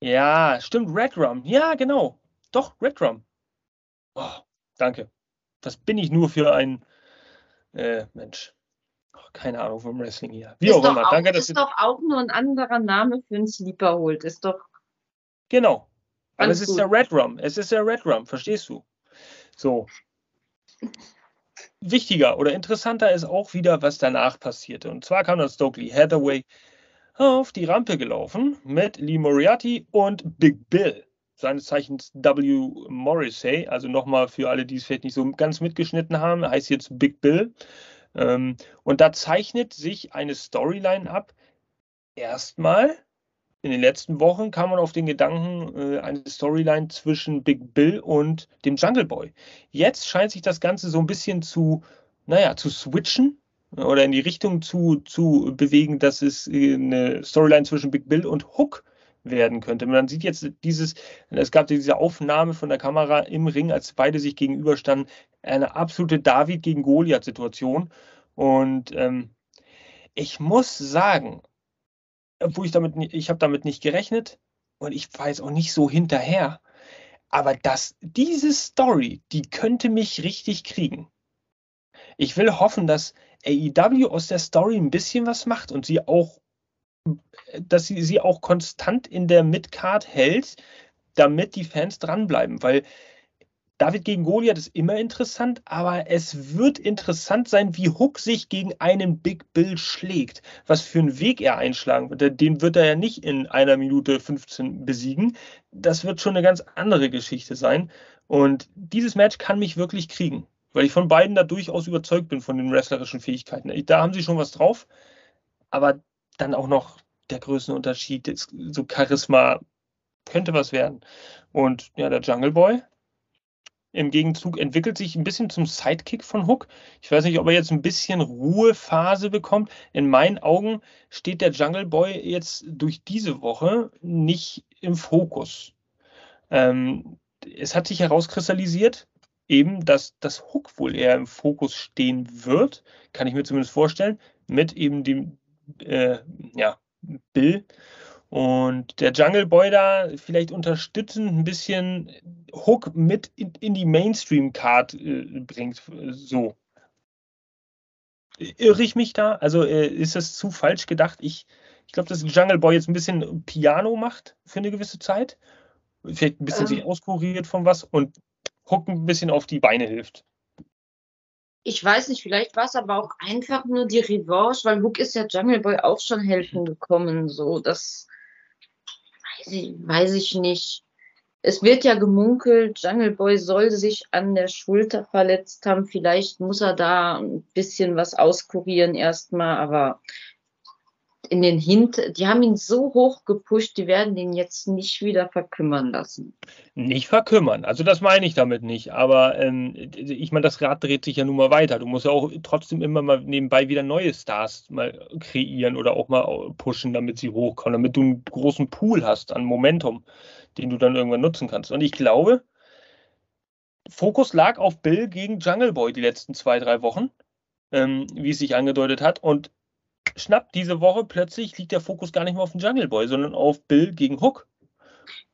Speaker 1: Ja, stimmt, Red Rum. Ja, genau. Doch, Red Rum. Oh, danke. Das bin ich nur für ein äh, Mensch. keine Ahnung vom Wrestling hier.
Speaker 2: Wie ist auch immer. Auch, Danke, dass ist doch auch nur ein anderer Name für einen Sleeper holt. Ist doch.
Speaker 1: Genau. Aber es ist gut. der Red Rum. Es ist der Red Rum, verstehst du? So. Wichtiger oder interessanter ist auch wieder, was danach passierte. Und zwar kam dann Stokely Hathaway auf die Rampe gelaufen mit Lee Moriarty und Big Bill seines Zeichens W. Morrissey, also nochmal für alle, die es vielleicht nicht so ganz mitgeschnitten haben, heißt jetzt Big Bill. Ähm, und da zeichnet sich eine Storyline ab. Erstmal, in den letzten Wochen kam man auf den Gedanken, äh, eine Storyline zwischen Big Bill und dem Jungle Boy. Jetzt scheint sich das Ganze so ein bisschen zu, naja, zu switchen oder in die Richtung zu, zu bewegen, dass es äh, eine Storyline zwischen Big Bill und Hook werden könnte. Man sieht jetzt dieses, es gab diese Aufnahme von der Kamera im Ring, als beide sich gegenüberstanden, eine absolute David gegen Goliath-Situation. Und ähm, ich muss sagen, obwohl ich damit, ich habe damit nicht gerechnet und ich war jetzt auch nicht so hinterher, aber dass diese Story, die könnte mich richtig kriegen. Ich will hoffen, dass AEW aus der Story ein bisschen was macht und sie auch, dass sie sie auch konstant in der Midcard hält, damit die Fans dranbleiben, weil David gegen Goliath ist immer interessant, aber es wird interessant sein, wie Hook sich gegen einen Big Bill schlägt. Was für einen Weg er einschlagen wird. Den wird er ja nicht in einer Minute 15 besiegen. Das wird schon eine ganz andere Geschichte sein. Und dieses Match kann mich wirklich kriegen, weil ich von beiden da durchaus überzeugt bin von den wrestlerischen Fähigkeiten. Da haben sie schon was drauf, aber dann auch noch der Größenunterschied, so Charisma könnte was werden. Und ja, der Jungle Boy, im Gegenzug entwickelt sich ein bisschen zum Sidekick von Hook. Ich weiß nicht, ob er jetzt ein bisschen Ruhephase bekommt. In meinen Augen steht der Jungle Boy jetzt durch diese Woche nicht im Fokus. Ähm, es hat sich herauskristallisiert, eben, dass das Hook wohl eher im Fokus stehen wird, kann ich mir zumindest vorstellen, mit eben dem äh, ja, Bill und der Jungle Boy da vielleicht unterstützend ein bisschen Hook mit in, in die Mainstream-Card äh, bringt. So. Irre ich mich da? Also äh, ist das zu falsch gedacht? Ich, ich glaube, dass Jungle Boy jetzt ein bisschen Piano macht für eine gewisse Zeit. Vielleicht ein bisschen ähm. sich auskuriert von was und Hook ein bisschen auf die Beine hilft.
Speaker 2: Ich weiß nicht, vielleicht war es aber auch einfach nur die Revanche, weil Hook ist ja Jungle Boy auch schon helfen gekommen. So, das weiß ich, weiß ich nicht. Es wird ja gemunkelt, Jungle Boy soll sich an der Schulter verletzt haben. Vielleicht muss er da ein bisschen was auskurieren erstmal, aber in den Hint, die haben ihn so hoch gepusht, die werden ihn jetzt nicht wieder verkümmern lassen.
Speaker 1: Nicht verkümmern, also das meine ich damit nicht. Aber ähm, ich meine, das Rad dreht sich ja nun mal weiter. Du musst ja auch trotzdem immer mal nebenbei wieder neue Stars mal kreieren oder auch mal pushen, damit sie hochkommen, damit du einen großen Pool hast an Momentum, den du dann irgendwann nutzen kannst. Und ich glaube, Fokus lag auf Bill gegen Jungle Boy die letzten zwei, drei Wochen, ähm, wie es sich angedeutet hat. Und schnapp, diese Woche plötzlich liegt der Fokus gar nicht mehr auf den Jungle Boy, sondern auf Bill gegen Hook.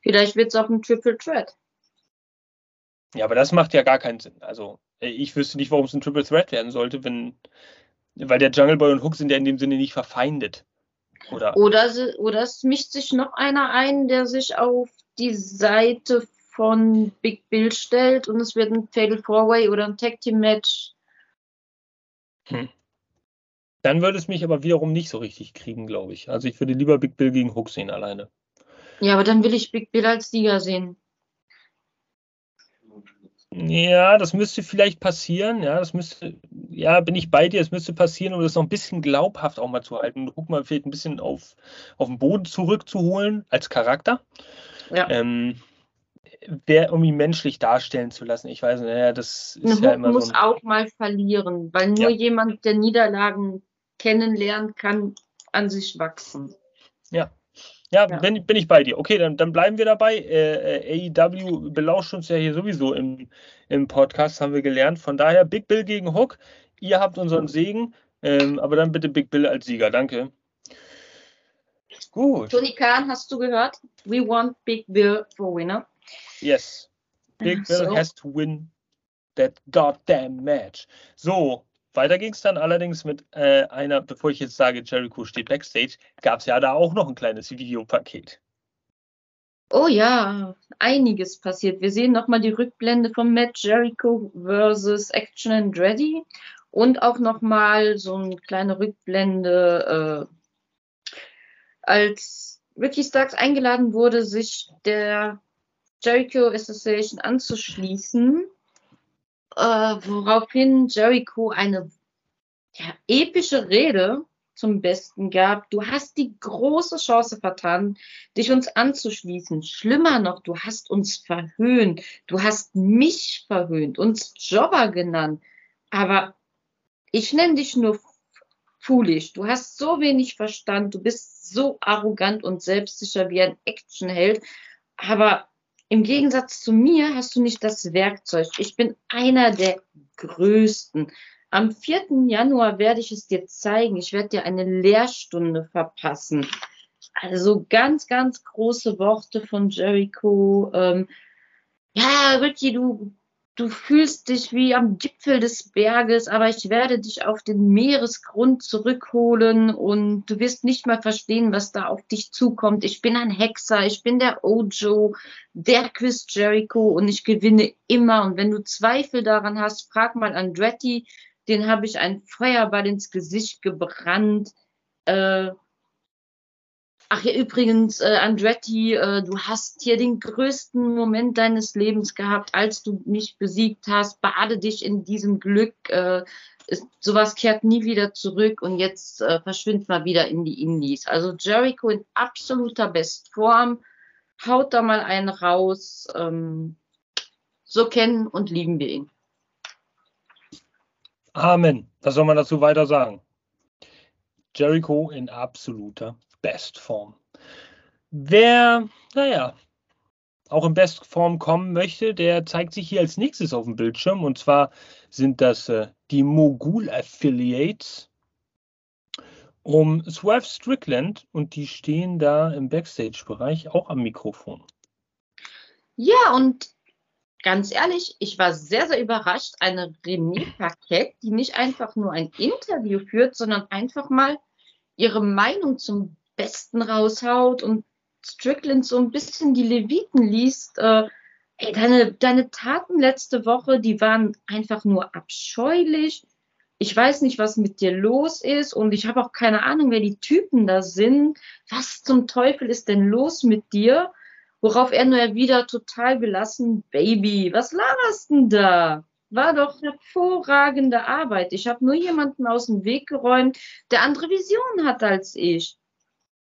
Speaker 2: Vielleicht wird es auch ein Triple Threat.
Speaker 1: Ja, aber das macht ja gar keinen Sinn. Also, äh, ich wüsste nicht, warum es ein Triple Threat werden sollte, wenn, weil der Jungle Boy und Hook sind ja in dem Sinne nicht verfeindet.
Speaker 2: Oder, oder, oder es mischt sich noch einer ein, der sich auf die Seite von Big Bill stellt und es wird ein Fatal Four Way oder ein Tag Team Match.
Speaker 1: Hm. Dann würde es mich aber wiederum nicht so richtig kriegen, glaube ich. Also ich würde lieber Big Bill gegen Hook sehen alleine.
Speaker 2: Ja, aber dann will ich Big Bill als Sieger sehen.
Speaker 1: Ja, das müsste vielleicht passieren. Ja, das müsste, ja, bin ich bei dir. Es müsste passieren, um das noch ein bisschen glaubhaft auch mal zu halten. Guck mal, vielleicht ein bisschen auf, auf den Boden zurückzuholen als Charakter. Ja. Ähm, wer, um ihn menschlich darstellen zu lassen. Ich weiß nicht, ja, das ist
Speaker 2: Eine
Speaker 1: ja immer
Speaker 2: muss
Speaker 1: so
Speaker 2: ein... auch mal verlieren, weil nur ja. jemand, der Niederlagen kennenlernen kann, an sich wachsen.
Speaker 1: Ja. Ja, ja. Bin, bin ich bei dir. Okay, dann, dann bleiben wir dabei. Äh, äh AEW belauscht uns ja hier sowieso im, im Podcast, haben wir gelernt. Von daher Big Bill gegen Hook. Ihr habt unseren Segen, ähm, aber dann bitte Big Bill als Sieger. Danke.
Speaker 2: Gut. Tony Khan, hast du gehört? We want Big Bill for winner.
Speaker 1: Yes. Big Bill so. has to win that goddamn match. So, weiter ging es dann allerdings mit äh, einer, bevor ich jetzt sage, Jericho steht backstage, gab es ja da auch noch ein kleines Videopaket.
Speaker 2: Oh ja, einiges passiert. Wir sehen nochmal die Rückblende von Matt Jericho versus Action and Ready und auch nochmal so eine kleine Rückblende, äh, als Ricky Starks eingeladen wurde, sich der Jericho Association anzuschließen äh, woraufhin Jericho eine ja, epische Rede zum Besten gab. Du hast die große Chance vertan, dich uns anzuschließen. Schlimmer noch, du hast uns verhöhnt. Du hast mich verhöhnt, uns Jobber genannt. Aber ich nenne dich nur foolish. Du hast so wenig Verstand. Du bist so arrogant und selbstsicher wie ein Actionheld. Aber im Gegensatz zu mir hast du nicht das Werkzeug. Ich bin einer der Größten. Am 4. Januar werde ich es dir zeigen. Ich werde dir eine Lehrstunde verpassen. Also ganz, ganz große Worte von Jericho. Ähm, ja, Ricky, du du fühlst dich wie am Gipfel des Berges, aber ich werde dich auf den Meeresgrund zurückholen und du wirst nicht mal verstehen, was da auf dich zukommt. Ich bin ein Hexer, ich bin der Ojo, der Chris Jericho und ich gewinne immer. Und wenn du Zweifel daran hast, frag mal Andretti, den habe ich ein Feuerball ins Gesicht gebrannt. Äh, Ach ja, übrigens, äh, Andretti, äh, du hast hier den größten Moment deines Lebens gehabt, als du mich besiegt hast. Bade dich in diesem Glück. Äh, ist, sowas kehrt nie wieder zurück und jetzt äh, verschwindet mal wieder in die Indies. Also Jericho in absoluter Bestform. Haut da mal einen raus. Ähm, so kennen und lieben wir ihn.
Speaker 1: Amen. Was soll man dazu weiter sagen? Jericho in absoluter Bestform. Wer, naja, auch in Bestform kommen möchte, der zeigt sich hier als nächstes auf dem Bildschirm. Und zwar sind das äh, die Mogul Affiliates um Swerve Strickland und die stehen da im Backstage-Bereich auch am Mikrofon.
Speaker 2: Ja, und ganz ehrlich, ich war sehr, sehr überrascht. Eine René Paquette, die nicht einfach nur ein Interview führt, sondern einfach mal ihre Meinung zum Besten raushaut und Strickland so ein bisschen die Leviten liest. Äh, ey, deine, deine Taten letzte Woche, die waren einfach nur abscheulich. Ich weiß nicht, was mit dir los ist und ich habe auch keine Ahnung, wer die Typen da sind. Was zum Teufel ist denn los mit dir? Worauf er nur wieder total gelassen, Baby, was laberst denn da? War doch hervorragende Arbeit. Ich habe nur jemanden aus dem Weg geräumt, der andere Visionen hat als ich.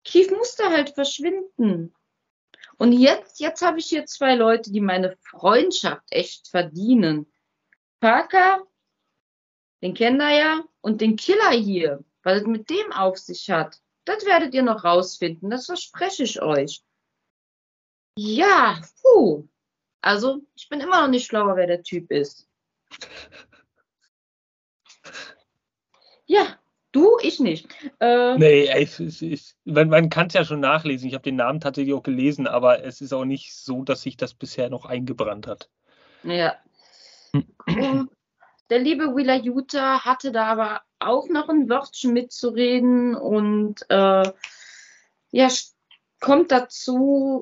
Speaker 2: Keith musste halt verschwinden. Und jetzt, jetzt habe ich hier zwei Leute, die meine Freundschaft echt verdienen. Parker, den kennt ihr ja, und den Killer hier, weil es mit dem auf sich hat. Das werdet ihr noch rausfinden, das verspreche ich euch. Ja, puh. Also, ich bin immer noch nicht schlauer, wer der Typ ist. Ja, du, ich nicht.
Speaker 1: Äh, nee, es, es, es, man, man kann es ja schon nachlesen. Ich habe den Namen tatsächlich auch gelesen, aber es ist auch nicht so, dass sich das bisher noch eingebrannt hat.
Speaker 2: Ja. Der liebe Willa Utah hatte da aber auch noch ein Wörtchen mitzureden und äh, ja, kommt dazu,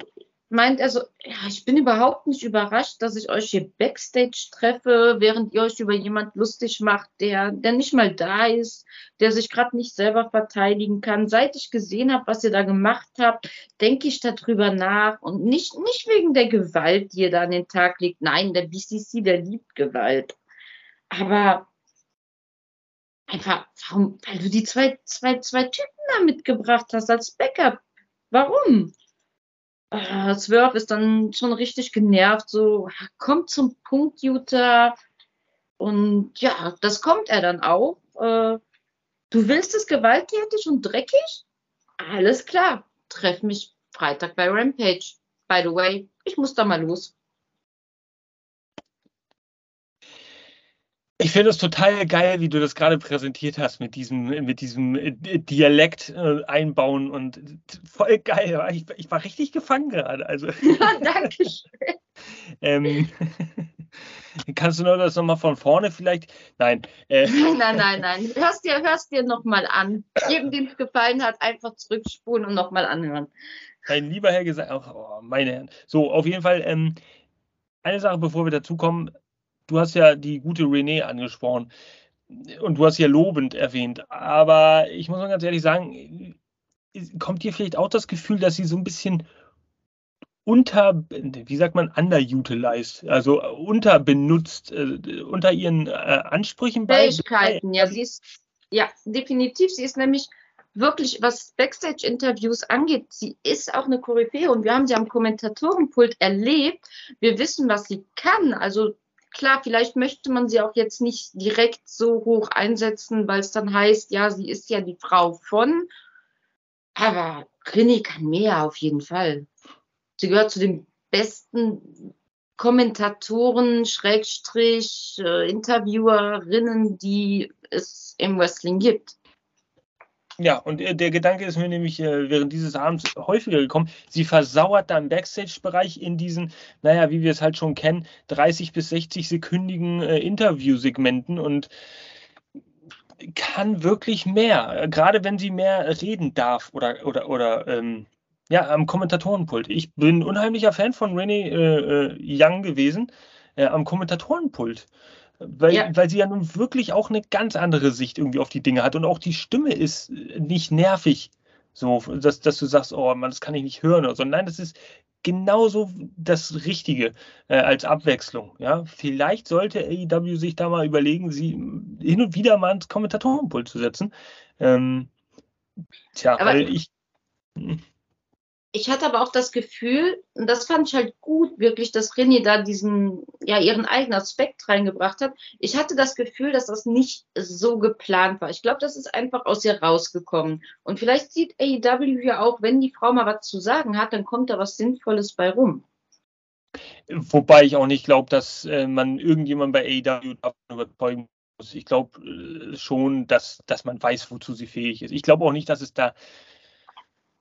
Speaker 2: meint er so, ja, ich bin überhaupt nicht überrascht, dass ich euch hier Backstage treffe, während ihr euch über jemand lustig macht, der, der nicht mal da ist, der sich gerade nicht selber verteidigen kann. Seit ich gesehen habe, was ihr da gemacht habt, denke ich darüber nach und nicht, nicht wegen der Gewalt, die ihr da an den Tag legt. Nein, der BCC, der liebt Gewalt. Aber einfach, warum, weil du die zwei, zwei, zwei Typen da mitgebracht hast als Backup. Warum? Äh, Swerve ist dann schon richtig genervt, so, kommt zum Punkt, Jutta. Und ja, das kommt er dann auch. Äh, du willst es gewalttätig und dreckig? Alles klar, treff mich Freitag bei Rampage. By the way, ich muss da mal los.
Speaker 1: Ich finde es total geil, wie du das gerade präsentiert hast mit diesem, mit diesem äh, Dialekt äh, einbauen und voll geil. Ich, ich war richtig gefangen gerade. Also.
Speaker 2: Ja, danke schön.
Speaker 1: ähm, kannst du das nochmal von vorne vielleicht? Nein.
Speaker 2: Äh. Nein, nein, nein. Hörst dir, hörst dir nochmal an. Jedem, dem es gefallen hat, einfach zurückspulen und nochmal anhören.
Speaker 1: Mein lieber Herr gesagt, oh, meine Herren. So, auf jeden Fall, ähm, eine Sache, bevor wir dazu kommen, du hast ja die gute Renee angesprochen und du hast ja lobend erwähnt, aber ich muss mal ganz ehrlich sagen, kommt dir vielleicht auch das Gefühl, dass sie so ein bisschen unter, wie sagt man, underutilized, also unterbenutzt, äh, unter ihren äh, Ansprüchen
Speaker 2: bei. Fähigkeiten, ja, sie ist, ja, definitiv, sie ist nämlich wirklich, was Backstage-Interviews angeht, sie ist auch eine Koryphäe und wir haben sie am Kommentatorenpult erlebt. Wir wissen, was sie kann. Also klar, vielleicht möchte man sie auch jetzt nicht direkt so hoch einsetzen, weil es dann heißt, ja, sie ist ja die Frau von. Aber René kann mehr auf jeden Fall. Sie gehört zu den besten Kommentatoren, Schrägstrich, äh, Interviewerinnen, die es im Wrestling gibt.
Speaker 1: Ja, und äh, der Gedanke ist mir nämlich äh, während dieses Abends häufiger gekommen. Sie versauert da im Backstage-Bereich in diesen, naja, wie wir es halt schon kennen, 30 bis 60 sekündigen äh, Interviewsegmenten und kann wirklich mehr, gerade wenn sie mehr reden darf oder, oder, oder ähm, ja, am Kommentatorenpult. Ich bin unheimlicher Fan von äh, äh Young gewesen, äh, am Kommentatorenpult. Weil, ja. weil sie ja nun wirklich auch eine ganz andere Sicht irgendwie auf die Dinge hat. Und auch die Stimme ist nicht nervig, so, dass, dass du sagst, oh Mann, das kann ich nicht hören oder so. Nein, das ist genauso das Richtige äh, als Abwechslung. Ja? Vielleicht sollte AEW sich da mal überlegen, sie hin und wieder mal ins Kommentatorenpult zu setzen. Ähm, tja,
Speaker 2: Aber weil ich. Ich hatte aber auch das Gefühl, und das fand ich halt gut, wirklich, dass René da diesen, ja, ihren eigenen Aspekt reingebracht hat. Ich hatte das Gefühl, dass das nicht so geplant war. Ich glaube, das ist einfach aus ihr rausgekommen. Und vielleicht sieht AEW ja auch, wenn die Frau mal was zu sagen hat, dann kommt da was Sinnvolles bei rum.
Speaker 1: Wobei ich auch nicht glaube, dass äh, man irgendjemand bei AEW davon überzeugen muss. Ich glaube äh, schon, dass, dass man weiß, wozu sie fähig ist. Ich glaube auch nicht, dass es da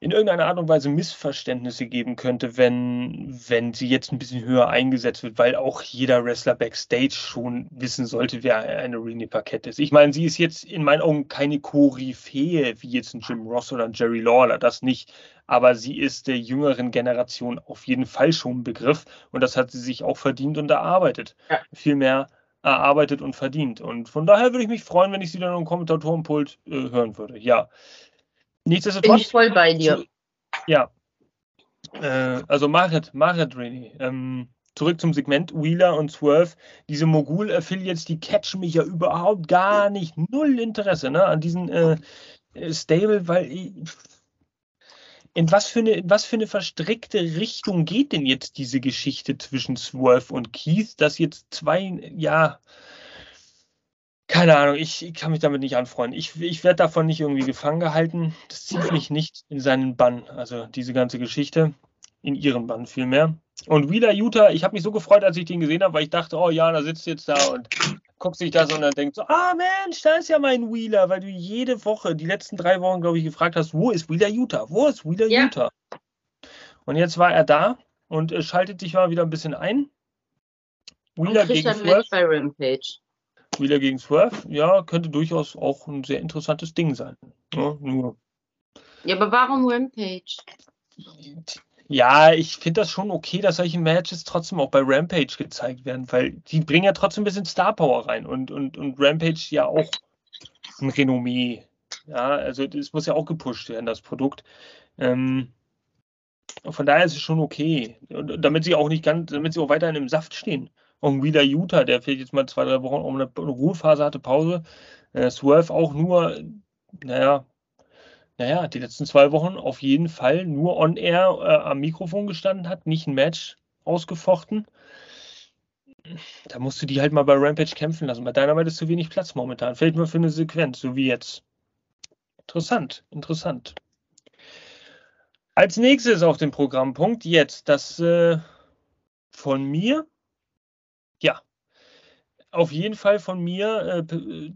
Speaker 1: in irgendeiner Art und Weise Missverständnisse geben könnte, wenn, wenn sie jetzt ein bisschen höher eingesetzt wird, weil auch jeder Wrestler backstage schon wissen sollte, wer eine Renee Paquette ist. Ich meine, sie ist jetzt in meinen Augen keine Koryphäe wie jetzt ein Jim Ross oder ein Jerry Lawler, das nicht. Aber sie ist der jüngeren Generation auf jeden Fall schon ein Begriff und das hat sie sich auch verdient und erarbeitet. Ja. Viel mehr erarbeitet und verdient. Und von daher würde ich mich freuen, wenn ich sie dann im Kommentatorenpult äh, hören würde. Ja.
Speaker 2: Nichtsdestotrotz. Bin ich voll bei dir.
Speaker 1: Ja. Äh, also Marit, Marit René. Ähm, zurück zum Segment Wheeler und Swerve. Diese Mogul-Affiliates, die catchen mich ja überhaupt gar nicht. Null Interesse ne, an diesen äh, Stable, weil ich, in was, für eine, in was für eine verstrickte Richtung geht denn jetzt diese Geschichte zwischen Swerve und Keith, dass jetzt zwei, ja, keine Ahnung, ich, ich, kann mich damit nicht anfreunden. Ich, ich werde davon nicht irgendwie gefangen gehalten. Das zieht mich nicht in seinen Bann. Also diese ganze Geschichte in ihren Bann vielmehr. Und Wheeler Utah, ich habe mich so gefreut, als ich den gesehen habe, weil ich dachte, oh ja, da sitzt jetzt da und guckt sich das und dann denkt so, ah Mensch, da ist ja mein Wheeler, weil du jede Woche, die letzten drei Wochen, glaube ich, gefragt hast, wo ist Wheeler Utah? Wo ist Wheeler ja. Utah? Und jetzt war er da und äh, schaltet sich mal wieder ein bisschen ein.
Speaker 2: Wheeler und gegen Match bei Rampage.
Speaker 1: Wheeler gegen Swerve, ja, könnte durchaus auch ein sehr interessantes Ding sein. Ja, nur.
Speaker 2: ja aber warum Rampage?
Speaker 1: Ja, ich finde das schon okay, dass solche Matches trotzdem auch bei Rampage gezeigt werden, weil die bringen ja trotzdem ein bisschen Star Power rein und, und, und Rampage ja auch ein Renommee. Ja, also das muss ja auch gepusht werden, das Produkt. Ähm, von daher ist es schon okay. damit sie auch nicht ganz, damit sie auch weiterhin im Saft stehen. Und wieder Utah, der vielleicht jetzt mal zwei, drei Wochen auch eine Ruhephase hatte, Pause. Äh, Swerve auch nur, naja, naja, die letzten zwei Wochen auf jeden Fall nur on air äh, am Mikrofon gestanden hat, nicht ein Match ausgefochten. Da musst du die halt mal bei Rampage kämpfen lassen. Bei Dynamite ist zu wenig Platz momentan. Fällt mir für eine Sequenz, so wie jetzt. Interessant, interessant. Als nächstes auf dem Programmpunkt jetzt das äh, von mir auf jeden Fall von mir äh,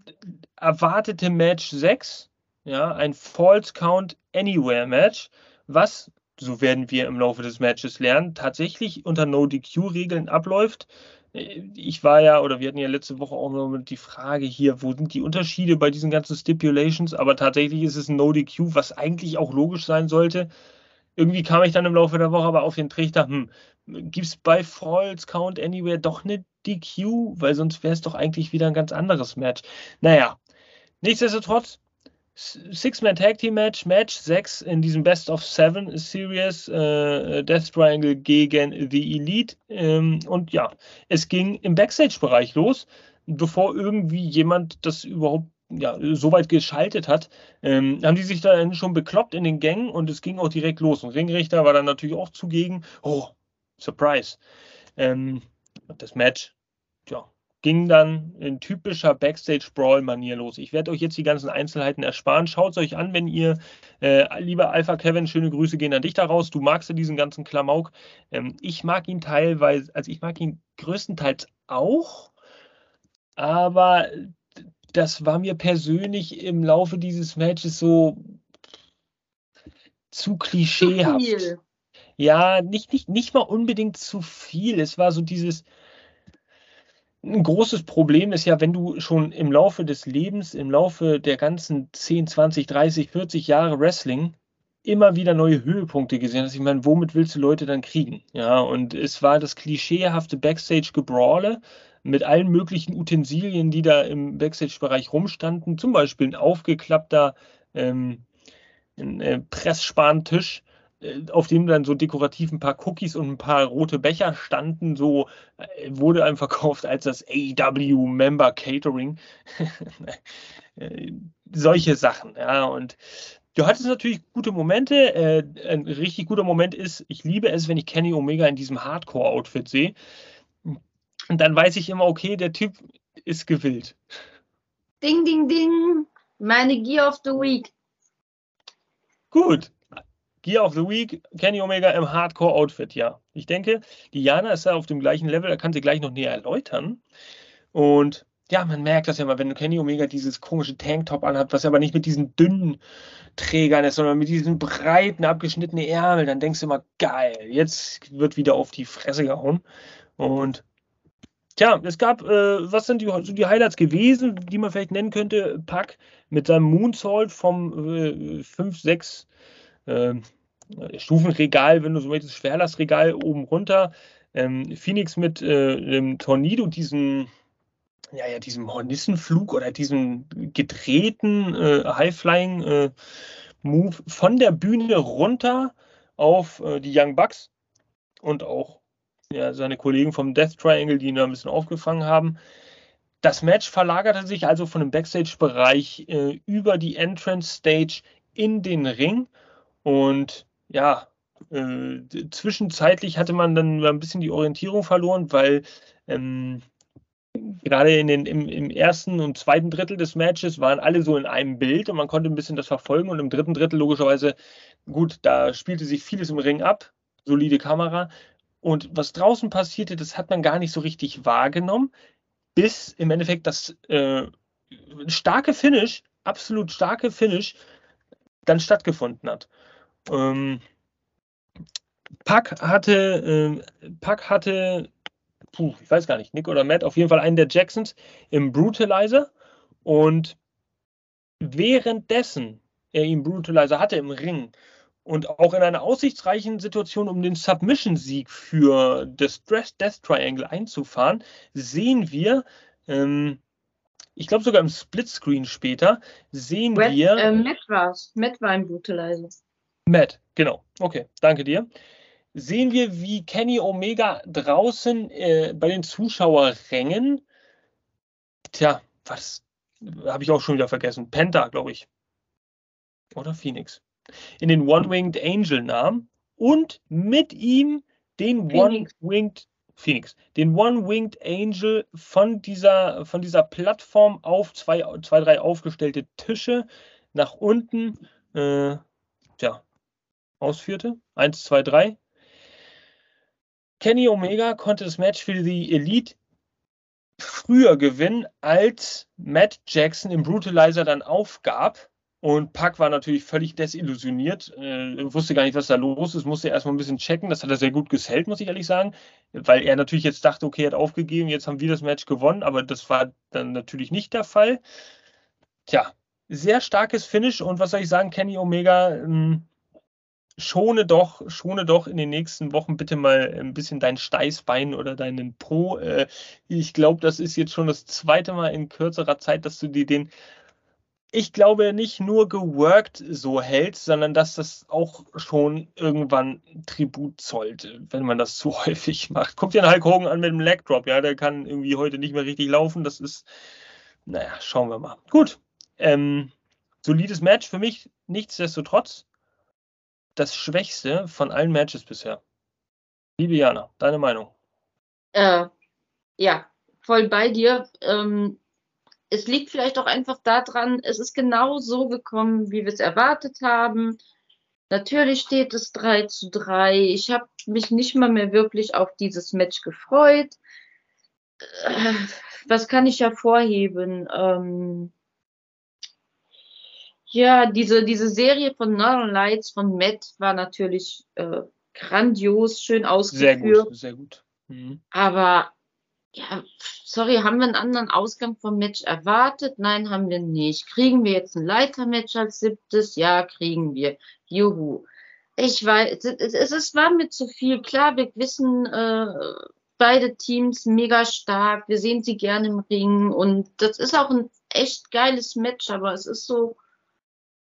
Speaker 1: erwartete Match 6, ja, ein False Count Anywhere Match, was, so werden wir im Laufe des Matches lernen, tatsächlich unter No-DQ-Regeln abläuft. Äh, ich war ja, oder wir hatten ja letzte Woche auch noch die Frage hier, wo sind die Unterschiede bei diesen ganzen Stipulations, aber tatsächlich ist es ein No-DQ, was eigentlich auch logisch sein sollte. Irgendwie kam ich dann im Laufe der Woche aber auf den Trichter, hm, gibt es bei Falls Count Anywhere doch eine DQ? Weil sonst wäre es doch eigentlich wieder ein ganz anderes Match. Naja, nichtsdestotrotz, Six-Man Tag Team Match, Match 6 in diesem Best of Seven Series, äh, Death Triangle gegen The Elite. Ähm, und ja, es ging im Backstage-Bereich los, bevor irgendwie jemand das überhaupt ja, so weit geschaltet hat, ähm, haben die sich dann schon bekloppt in den Gängen und es ging auch direkt los. Und Ringrichter war dann natürlich auch zugegen. Oh, Surprise. Ähm, das Match ja, ging dann in typischer Backstage-Brawl-Manier los. Ich werde euch jetzt die ganzen Einzelheiten ersparen. Schaut es euch an, wenn ihr, äh, lieber Alpha Kevin, schöne Grüße gehen an dich daraus. Du magst ja diesen ganzen Klamauk. Ähm, ich mag ihn teilweise, also ich mag ihn größtenteils auch, aber das war mir persönlich im Laufe dieses Matches so zu klischeehaft. Zu ja, nicht, nicht, nicht mal unbedingt zu viel. Es war so dieses. Ein großes Problem ist ja, wenn du schon im Laufe des Lebens, im Laufe der ganzen 10, 20, 30, 40 Jahre Wrestling immer wieder neue Höhepunkte gesehen hast. Ich meine, womit willst du Leute dann kriegen? Ja, und es war das klischeehafte Backstage-Gebrawle mit allen möglichen Utensilien, die da im Backstage-Bereich rumstanden. Zum Beispiel ein aufgeklappter ähm, äh, Pressspantisch, auf dem dann so dekorativ ein paar Cookies und ein paar rote Becher standen. So äh, wurde einem verkauft als das AEW Member Catering. Äh, solche Sachen, ja. Und du hattest natürlich gute Momente. Äh, ein richtig guter Moment ist, ich liebe es, wenn ich Kenny Omega in diesem Hardcore-Outfit sehe. Und dann weiß ich immer, okay, der Typ ist gewillt.
Speaker 2: Ding, ding, ding. Meine Gear of the Week.
Speaker 1: Gut. Gear of the Week, Kenny Omega im Hardcore-Outfit, ja. Ich denke, Diana ist da auf dem gleichen Level, da kann sie gleich noch näher erläutern. Und ja, man merkt das ja mal, wenn Kenny Omega dieses komische Tanktop anhat, was aber nicht mit diesen dünnen Trägern ist, sondern mit diesen breiten, abgeschnittenen Ärmeln, dann denkst du immer, geil, jetzt wird wieder auf die Fresse gehauen. Und Tja, es gab, äh, was sind die, so die Highlights gewesen, die man vielleicht nennen könnte? Pack mit seinem Moonsault vom 5, äh, 6 äh, Stufenregal, wenn du so möchtest, Schwerlastregal oben runter. Ähm, Phoenix mit äh, dem Tornado, diesem, ja, ja, diesem Hornissenflug oder diesem gedrehten äh, High-Flying-Move äh, von der Bühne runter auf die Young Bucks und auch ja, seine Kollegen vom Death Triangle, die ihn da ein bisschen aufgefangen haben. Das Match verlagerte sich also von dem Backstage-Bereich äh, über die Entrance-Stage in den Ring. Und ja, äh, zwischenzeitlich hatte man dann ein bisschen die Orientierung verloren, weil ähm, gerade in den, im, im, ersten und zweiten Drittel des Matches waren alle so in einem Bild und man konnte ein bisschen das verfolgen. Und im dritten Drittel logischerweise, gut, da spielte sich vieles im Ring ab, solide Kamera. Und was draußen passierte, das hat man gar nicht so richtig wahrgenommen, bis im Endeffekt das äh, starke Finish, absolut starke Finish, dann stattgefunden hat. Ähm, Pack hatte, äh, Pack hatte, puh, ich weiß gar nicht, Nick oder Matt, auf jeden Fall einen der Jacksons im Brutalizer und währenddessen er ihn Brutalizer hatte im Ring und auch in einer aussichtsreichen Situation, um den Submission-Sieg für das Death Triangle einzufahren, sehen wir, ähm, ich glaube sogar im Splitscreen später, sehen Red, wir.
Speaker 2: Äh, Matt war es. Matt war ein Brutalizer.
Speaker 1: Matt, genau. Okay, danke dir. Sehen wir, wie Kenny Omega draußen äh, bei den Zuschauerrängen, tja, was habe ich auch schon wieder vergessen? Penta, glaube ich. Oder Phoenix in den One-Winged Angel nahm und mit ihm den One-Winged Phoenix, den One-Winged Angel von dieser, von dieser Plattform auf zwei, zwei, drei aufgestellte Tische nach unten äh, ja, ausführte. Eins, zwei, drei. Kenny Omega konnte das Match für die Elite früher gewinnen, als Matt Jackson im Brutalizer dann aufgab. Und Pack war natürlich völlig desillusioniert, äh, wusste gar nicht, was da los ist, musste erstmal ein bisschen checken. Das hat er sehr gut gesellt, muss ich ehrlich sagen, weil er natürlich jetzt dachte, okay, er hat aufgegeben, jetzt haben wir das Match gewonnen, aber das war dann natürlich nicht der Fall. Tja, sehr starkes Finish und was soll ich sagen, Kenny Omega, ähm, schone doch, schone doch in den nächsten Wochen bitte mal ein bisschen dein Steißbein oder deinen Po. Äh, ich glaube, das ist jetzt schon das zweite Mal in kürzerer Zeit, dass du dir den ich glaube, nicht nur geworkt so hält, sondern dass das auch schon irgendwann Tribut zollt, wenn man das zu häufig macht. Guckt dir den Hulk Hogan an mit dem Leg Drop, ja, der kann irgendwie heute nicht mehr richtig laufen. Das ist, naja, schauen wir mal. Gut, ähm, solides Match für mich, nichtsdestotrotz das schwächste von allen Matches bisher. Liebe Jana, deine Meinung?
Speaker 2: Äh, ja, voll bei dir. Ähm, es liegt vielleicht auch einfach daran, es ist genau so gekommen, wie wir es erwartet haben. Natürlich steht es 3 zu 3. Ich habe mich nicht mal mehr wirklich auf dieses Match gefreut. Äh, was kann ich hervorheben? Ähm, ja, diese, diese Serie von Northern Lights von Matt war natürlich äh, grandios, schön ausgeführt.
Speaker 1: Sehr gut, sehr gut.
Speaker 2: Mhm. Aber ja, sorry, haben wir einen anderen Ausgang vom Match erwartet? Nein, haben wir nicht. Kriegen wir jetzt ein Leitermatch als siebtes? Ja, kriegen wir. Juhu. Ich weiß, es, es, es war mir zu viel. Klar, wir wissen, äh, beide Teams mega stark. Wir sehen sie gerne im Ring und das ist auch ein echt geiles Match, aber es ist so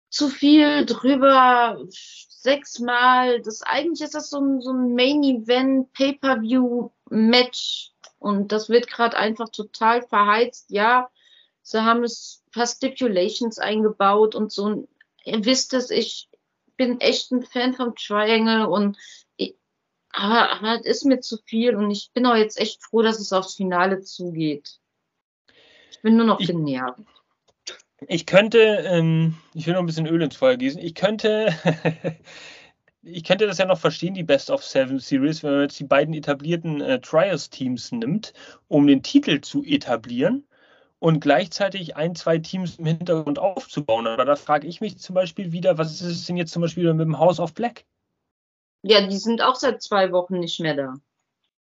Speaker 2: zu viel drüber. Sechsmal. Das eigentlich ist das so ein, so ein Main Event Pay-per-View Match und das wird gerade einfach total verheizt. Ja, sie haben es ein paar Stipulations eingebaut und so. Ihr wisst es, ich bin echt ein Fan vom Triangle und aber, aber es ist mir zu viel und ich bin auch jetzt echt froh, dass es aufs Finale zugeht. Ich bin nur noch ich, genervt.
Speaker 1: Ich könnte, ähm, ich will noch ein bisschen Öl ins Feuer gießen, ich könnte, ich könnte das ja noch verstehen, die Best of Seven Series, wenn man jetzt die beiden etablierten äh, Trials-Teams nimmt, um den Titel zu etablieren und gleichzeitig ein, zwei Teams im Hintergrund aufzubauen. Aber da frage ich mich zum Beispiel wieder, was ist es denn jetzt zum Beispiel mit dem House of Black?
Speaker 2: Ja, die sind auch seit zwei Wochen nicht mehr da.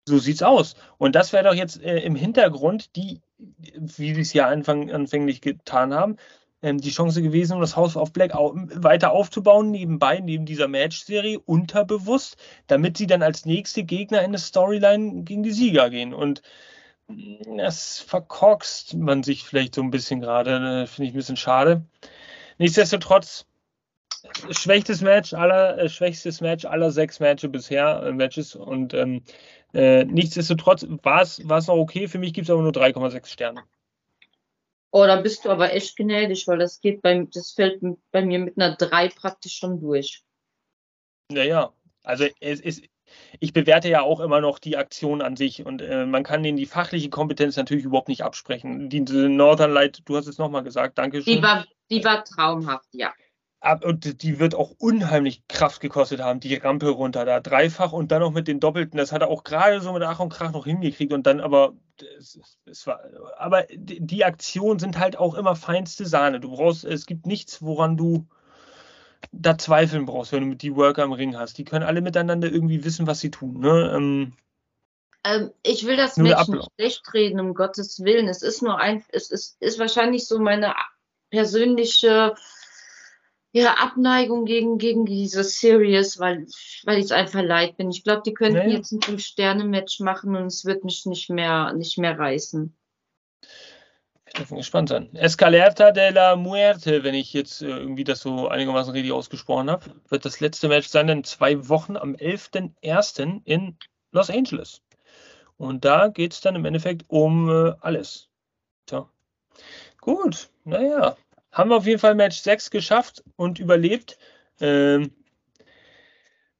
Speaker 1: So sieht's aus. Und das wäre doch jetzt äh, im Hintergrund die, wie sie es ja anfang, anfänglich getan haben, ähm, die Chance gewesen, um das House of Black weiter aufzubauen, nebenbei, neben dieser Match-Serie, unterbewusst, damit sie dann als nächste Gegner in der Storyline gegen die Sieger gehen. Und das verkorkst man sich vielleicht so ein bisschen gerade, äh, finde ich ein bisschen schade. Nichtsdestotrotz, schwächstes Match aller, äh, schwächstes Match aller sechs Matches bisher, äh, Matches und ähm, äh, nichtsdestotrotz war es noch okay. Für mich gibt es aber nur 3,6 Sterne.
Speaker 2: Oh, da bist du aber echt gnädig, weil das geht bei, das fällt bei mir mit einer 3 praktisch schon durch.
Speaker 1: Naja, also es ist, ich bewerte ja auch immer noch die Aktion an sich und äh, man kann denen die fachliche Kompetenz natürlich überhaupt nicht absprechen. Die, die Northern Light, du hast es nochmal gesagt, danke schön.
Speaker 2: Die war, die war traumhaft, ja
Speaker 1: und die wird auch unheimlich Kraft gekostet haben, die Rampe runter da, dreifach und dann noch mit den Doppelten, das hat er auch gerade so mit Ach und Krach noch hingekriegt und dann aber, es, es war, aber die Aktionen sind halt auch immer feinste Sahne. Du brauchst, es gibt nichts, woran du da zweifeln brauchst, wenn du die Worker im Ring hast. Die können alle miteinander irgendwie wissen, was sie tun. Ne?
Speaker 2: Ähm, ähm, ich will das Match nicht schlecht reden, um Gottes Willen. Es ist nur ein, es ist, ist wahrscheinlich so meine persönliche ja, Abneigung gegen, gegen diese Series, weil, weil ich es einfach leid bin. Ich glaube, die könnten naja. jetzt ein Fünf-Sterne-Match machen und es wird mich nicht mehr, nicht mehr reißen.
Speaker 1: Ich darf gespannt sein. Escalata de la Muerte, wenn ich jetzt äh, irgendwie das so einigermaßen richtig ausgesprochen habe, wird das letzte Match sein in zwei Wochen am 11.01. in Los Angeles. Und da geht es dann im Endeffekt um äh, alles. So. Gut, naja, haben wir auf jeden Fall Match 6 geschafft und überlebt. Ähm,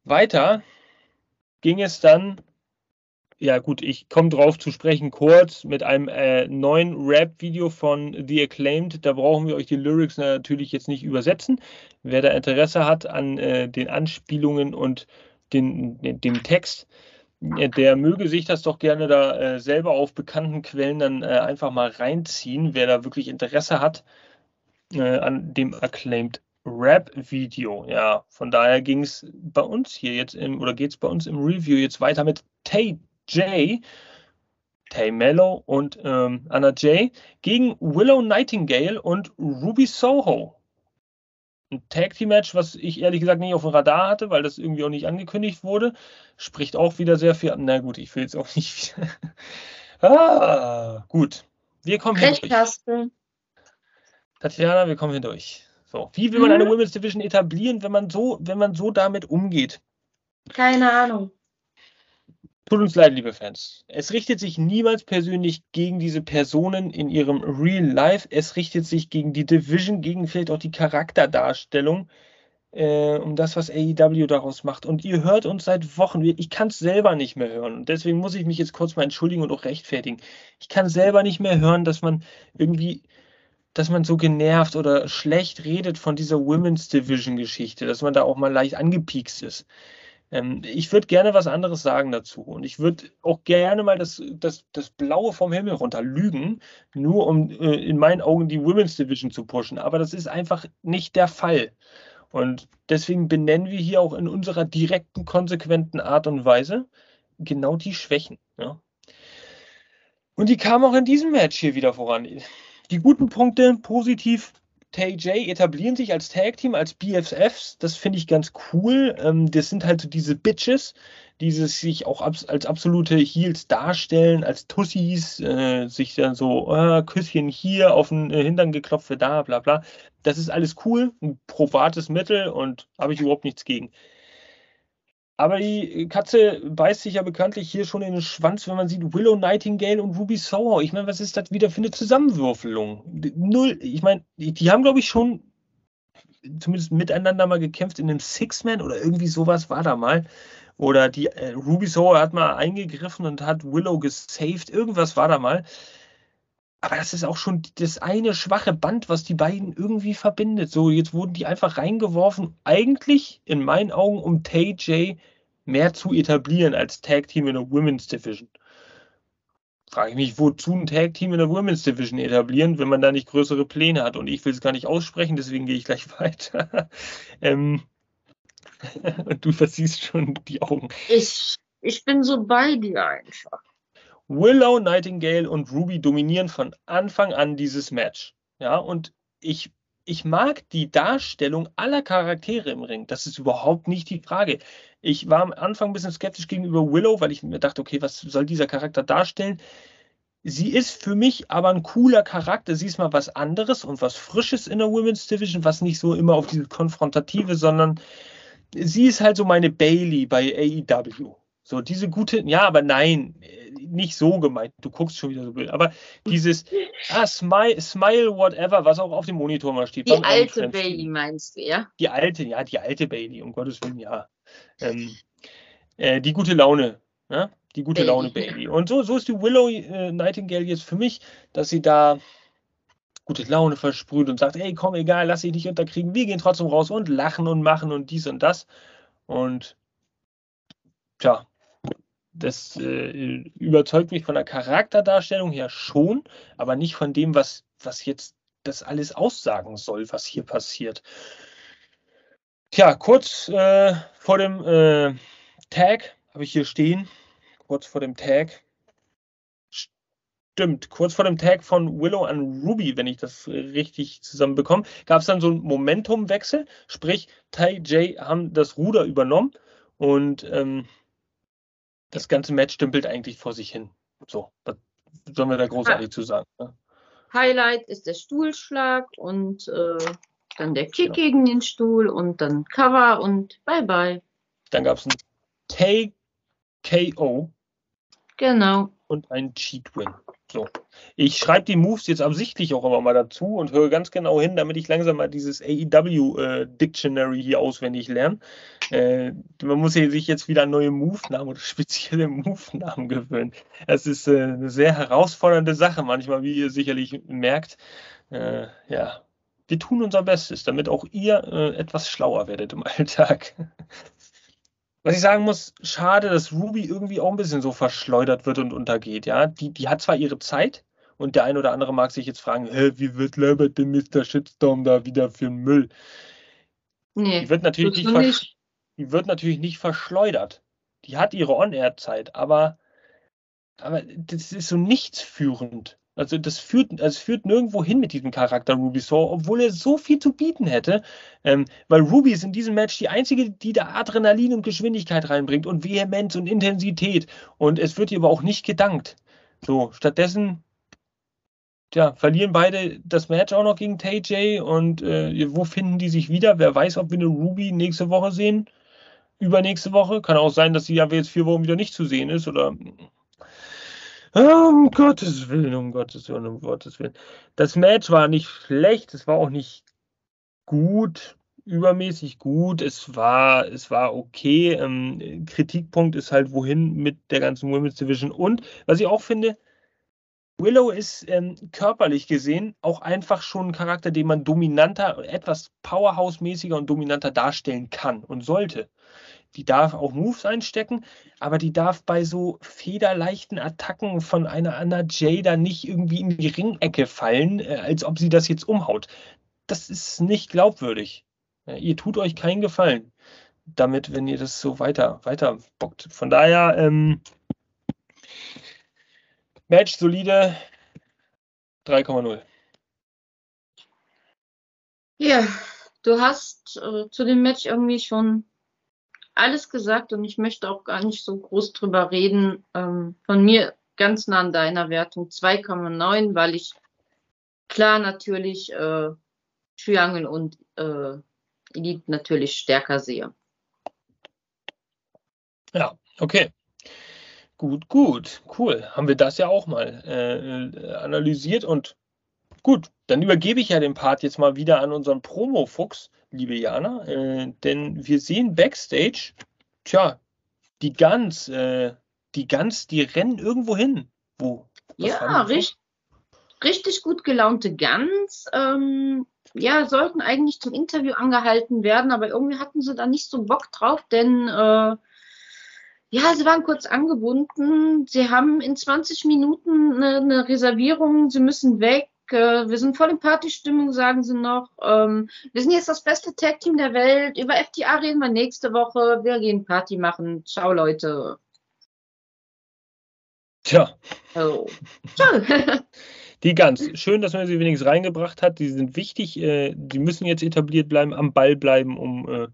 Speaker 1: weiter ging es dann, ja gut, ich komme drauf zu sprechen kurz mit einem äh, neuen Rap-Video von The Acclaimed. Da brauchen wir euch die Lyrics natürlich jetzt nicht übersetzen. Wer da Interesse hat an äh, den Anspielungen und den, dem Text, äh, der möge sich das doch gerne da äh, selber auf bekannten Quellen dann äh, einfach mal reinziehen, wer da wirklich Interesse hat äh, an dem Acclaimed Rap-Video. Ja, von daher ging es bei uns hier jetzt im, oder geht es bei uns im Review jetzt weiter mit Tay J, Tay Mello und ähm, Anna J gegen Willow Nightingale und Ruby Soho. Ein Tag Team Match, was ich ehrlich gesagt nicht auf dem Radar hatte, weil das irgendwie auch nicht angekündigt wurde, spricht auch wieder sehr viel. Na gut, ich will jetzt auch nicht. ah, gut. Wir kommen
Speaker 2: Recht hast du.
Speaker 1: Tatjana, wir kommen hier durch. So, wie will man eine mhm. Women's Division etablieren, wenn man so, wenn man so damit umgeht?
Speaker 2: Keine Ahnung.
Speaker 1: Tut uns leid, liebe Fans. Es richtet sich niemals persönlich gegen diese Personen in ihrem Real Life. Es richtet sich gegen die Division, gegen vielleicht auch die Charakterdarstellung, äh, um das, was AEW daraus macht. Und ihr hört uns seit Wochen. Ich kann es selber nicht mehr hören. Und deswegen muss ich mich jetzt kurz mal entschuldigen und auch rechtfertigen. Ich kann selber nicht mehr hören, dass man irgendwie dass man so genervt oder schlecht redet von dieser Women's Division Geschichte, dass man da auch mal leicht angepiekst ist. Ähm, ich würde gerne was anderes sagen dazu. Und ich würde auch gerne mal das, das, das Blaue vom Himmel runter lügen, nur um äh, in meinen Augen die Women's Division zu pushen. Aber das ist einfach nicht der Fall. Und deswegen benennen wir hier auch in unserer direkten, konsequenten Art und Weise genau die Schwächen. Ja. Und die kamen auch in diesem Match hier wieder voran. Die guten Punkte positiv TJ etablieren sich als Tag-Team, als BFFs. Das finde ich ganz cool. Ähm, das sind halt so diese Bitches, die sich auch als absolute Heels darstellen, als Tussis, äh, sich dann so, äh, Küsschen hier, auf den äh, Hintern geklopft, da, bla bla. Das ist alles cool, ein probates Mittel und habe ich überhaupt nichts gegen. Aber die Katze beißt sich ja bekanntlich hier schon in den Schwanz, wenn man sieht Willow Nightingale und Ruby Soho. Ich meine, was ist das wieder für eine Zusammenwürfelung? Null. Ich meine, die, die haben, glaube ich, schon zumindest miteinander mal gekämpft in einem Six-Man oder irgendwie sowas war da mal. Oder die äh, Ruby Soho hat mal eingegriffen und hat Willow gesaved. Irgendwas war da mal. Aber das ist auch schon das eine schwache Band, was die beiden irgendwie verbindet. So, jetzt wurden die einfach reingeworfen. Eigentlich in meinen Augen, um TJ mehr zu etablieren als Tag Team in der Women's Division. Frage ich mich, wozu ein Tag Team in der Women's Division etablieren, wenn man da nicht größere Pläne hat? Und ich will es gar nicht aussprechen, deswegen gehe ich gleich weiter. ähm, du versiehst schon die Augen.
Speaker 2: Ich, ich bin so bei dir einfach.
Speaker 1: Willow, Nightingale und Ruby dominieren von Anfang an dieses Match. Ja, und ich ich mag die Darstellung aller Charaktere im Ring. Das ist überhaupt nicht die Frage. Ich war am Anfang ein bisschen skeptisch gegenüber Willow, weil ich mir dachte, okay, was soll dieser Charakter darstellen? Sie ist für mich aber ein cooler Charakter. Sie ist mal was anderes und was Frisches in der Women's Division, was nicht so immer auf diese Konfrontative, sondern sie ist halt so meine Bailey bei AEW. So, diese gute, ja, aber nein, nicht so gemeint. Du guckst schon wieder so wild. Aber dieses, ah, smile, smile, whatever, was auch auf dem Monitor mal steht.
Speaker 2: Die alte Bailey meinst du, ja?
Speaker 1: Die alte, ja, die alte Bailey, um Gottes Willen, ja. Ähm, äh, die gute Laune, ja? Die gute Bailey. Laune Bailey. Und so, so ist die Willow äh, Nightingale jetzt für mich, dass sie da gute Laune versprüht und sagt, ey, komm, egal, lass dich nicht unterkriegen, wir gehen trotzdem raus und lachen und machen und dies und das. Und tja, das äh, überzeugt mich von der Charakterdarstellung her schon, aber nicht von dem, was, was jetzt das alles aussagen soll, was hier passiert. Tja, kurz äh, vor dem äh, Tag habe ich hier stehen, kurz vor dem Tag. Stimmt, kurz vor dem Tag von Willow an Ruby, wenn ich das richtig zusammenbekomme, gab es dann so einen Momentumwechsel, sprich, Tai J haben das Ruder übernommen und ähm, das ganze Match dümpelt eigentlich vor sich hin. So, was sollen wir da großartig zu sagen? Ne?
Speaker 2: Highlight ist der Stuhlschlag und äh, dann der Kick genau. gegen den Stuhl und dann Cover und bye bye.
Speaker 1: Dann gab es ein KO.
Speaker 2: Genau.
Speaker 1: Und ein Cheat Win. So. Ich schreibe die Moves jetzt absichtlich auch immer mal dazu und höre ganz genau hin, damit ich langsam mal dieses AEW äh, hier auswendig lerne. Äh, man muss hier sich jetzt wieder neue Move-Namen oder spezielle Move-Namen gewöhnen. Das ist äh, eine sehr herausfordernde Sache manchmal, wie ihr sicherlich merkt. Äh, ja, wir tun unser Bestes, damit auch ihr äh, etwas schlauer werdet im Alltag. Was ich sagen muss, schade, dass Ruby irgendwie auch ein bisschen so verschleudert wird und untergeht. Ja, die, die hat zwar ihre Zeit und der ein oder andere mag sich jetzt fragen, Hä, wie wird Lambert denn Mr. Shitstorm da wieder für Müll? Nee, die wird natürlich nicht, nicht, die wird natürlich nicht verschleudert. Die hat ihre On-Air-Zeit, aber, aber das ist so nichtsführend. Also das führt, also es führt nirgendwo hin mit diesem Charakter Ruby Saw, obwohl er so viel zu bieten hätte. Ähm, weil Ruby ist in diesem Match die einzige, die da Adrenalin und Geschwindigkeit reinbringt und Vehemenz und Intensität. Und es wird ihr aber auch nicht gedankt. So, stattdessen ja, verlieren beide das Match auch noch gegen TJ und äh, wo finden die sich wieder? Wer weiß, ob wir eine Ruby nächste Woche sehen? Übernächste Woche. Kann auch sein, dass sie ja jetzt vier Wochen wieder nicht zu sehen ist oder um Gottes Willen, um Gottes Willen, um Gottes Willen. Das Match war nicht schlecht, es war auch nicht gut, übermäßig gut. Es war, es war okay. Ähm, Kritikpunkt ist halt, wohin mit der ganzen Women's Division. Und was ich auch finde, Willow ist ähm, körperlich gesehen auch einfach schon ein Charakter, den man dominanter, etwas Powerhouse-mäßiger und dominanter darstellen kann und sollte. Die darf auch Moves einstecken, aber die darf bei so federleichten Attacken von einer Anna Jada nicht irgendwie in die Ringecke fallen, äh, als ob sie das jetzt umhaut. Das ist nicht glaubwürdig. Ihr tut euch keinen Gefallen damit, wenn ihr das so weiter, weiter bockt. Von daher, ähm, Match solide 3,0.
Speaker 2: Ja, du hast äh, zu dem Match irgendwie schon alles gesagt und ich möchte auch gar nicht so groß drüber reden. Ähm, von mir ganz nah an deiner Wertung 2,9, weil ich klar natürlich äh, Triangle und äh, Elite natürlich stärker sehe.
Speaker 1: Ja, okay. Gut, gut, cool. Haben wir das ja auch mal äh, äh analysiert und gut, dann übergebe ich ja den Part jetzt mal wieder an unseren Promo-Fuchs, liebe Jana, äh, denn wir sehen Backstage, tja, die Guns, äh, die Guns, die rennen irgendwo hin. Wo?
Speaker 2: ja, richtig, richtig gut gelaunte Guns. Ähm, ja, sollten eigentlich zum Interview angehalten werden, aber irgendwie hatten sie da nicht so Bock drauf, denn äh, ja, sie waren kurz angebunden. Sie haben in 20 Minuten eine, eine Reservierung. Sie müssen weg. Äh, wir sind voll in Partystimmung, sagen sie noch. Ähm, wir sind jetzt das beste Tag-Team der Welt. Über FTA reden wir nächste Woche. Wir gehen Party machen. Ciao, Leute.
Speaker 1: Tja. Oh. Ciao. Die ganz schön, dass man sie wenigstens reingebracht hat. Die sind wichtig. Äh, die müssen jetzt etabliert bleiben, am Ball bleiben, um äh,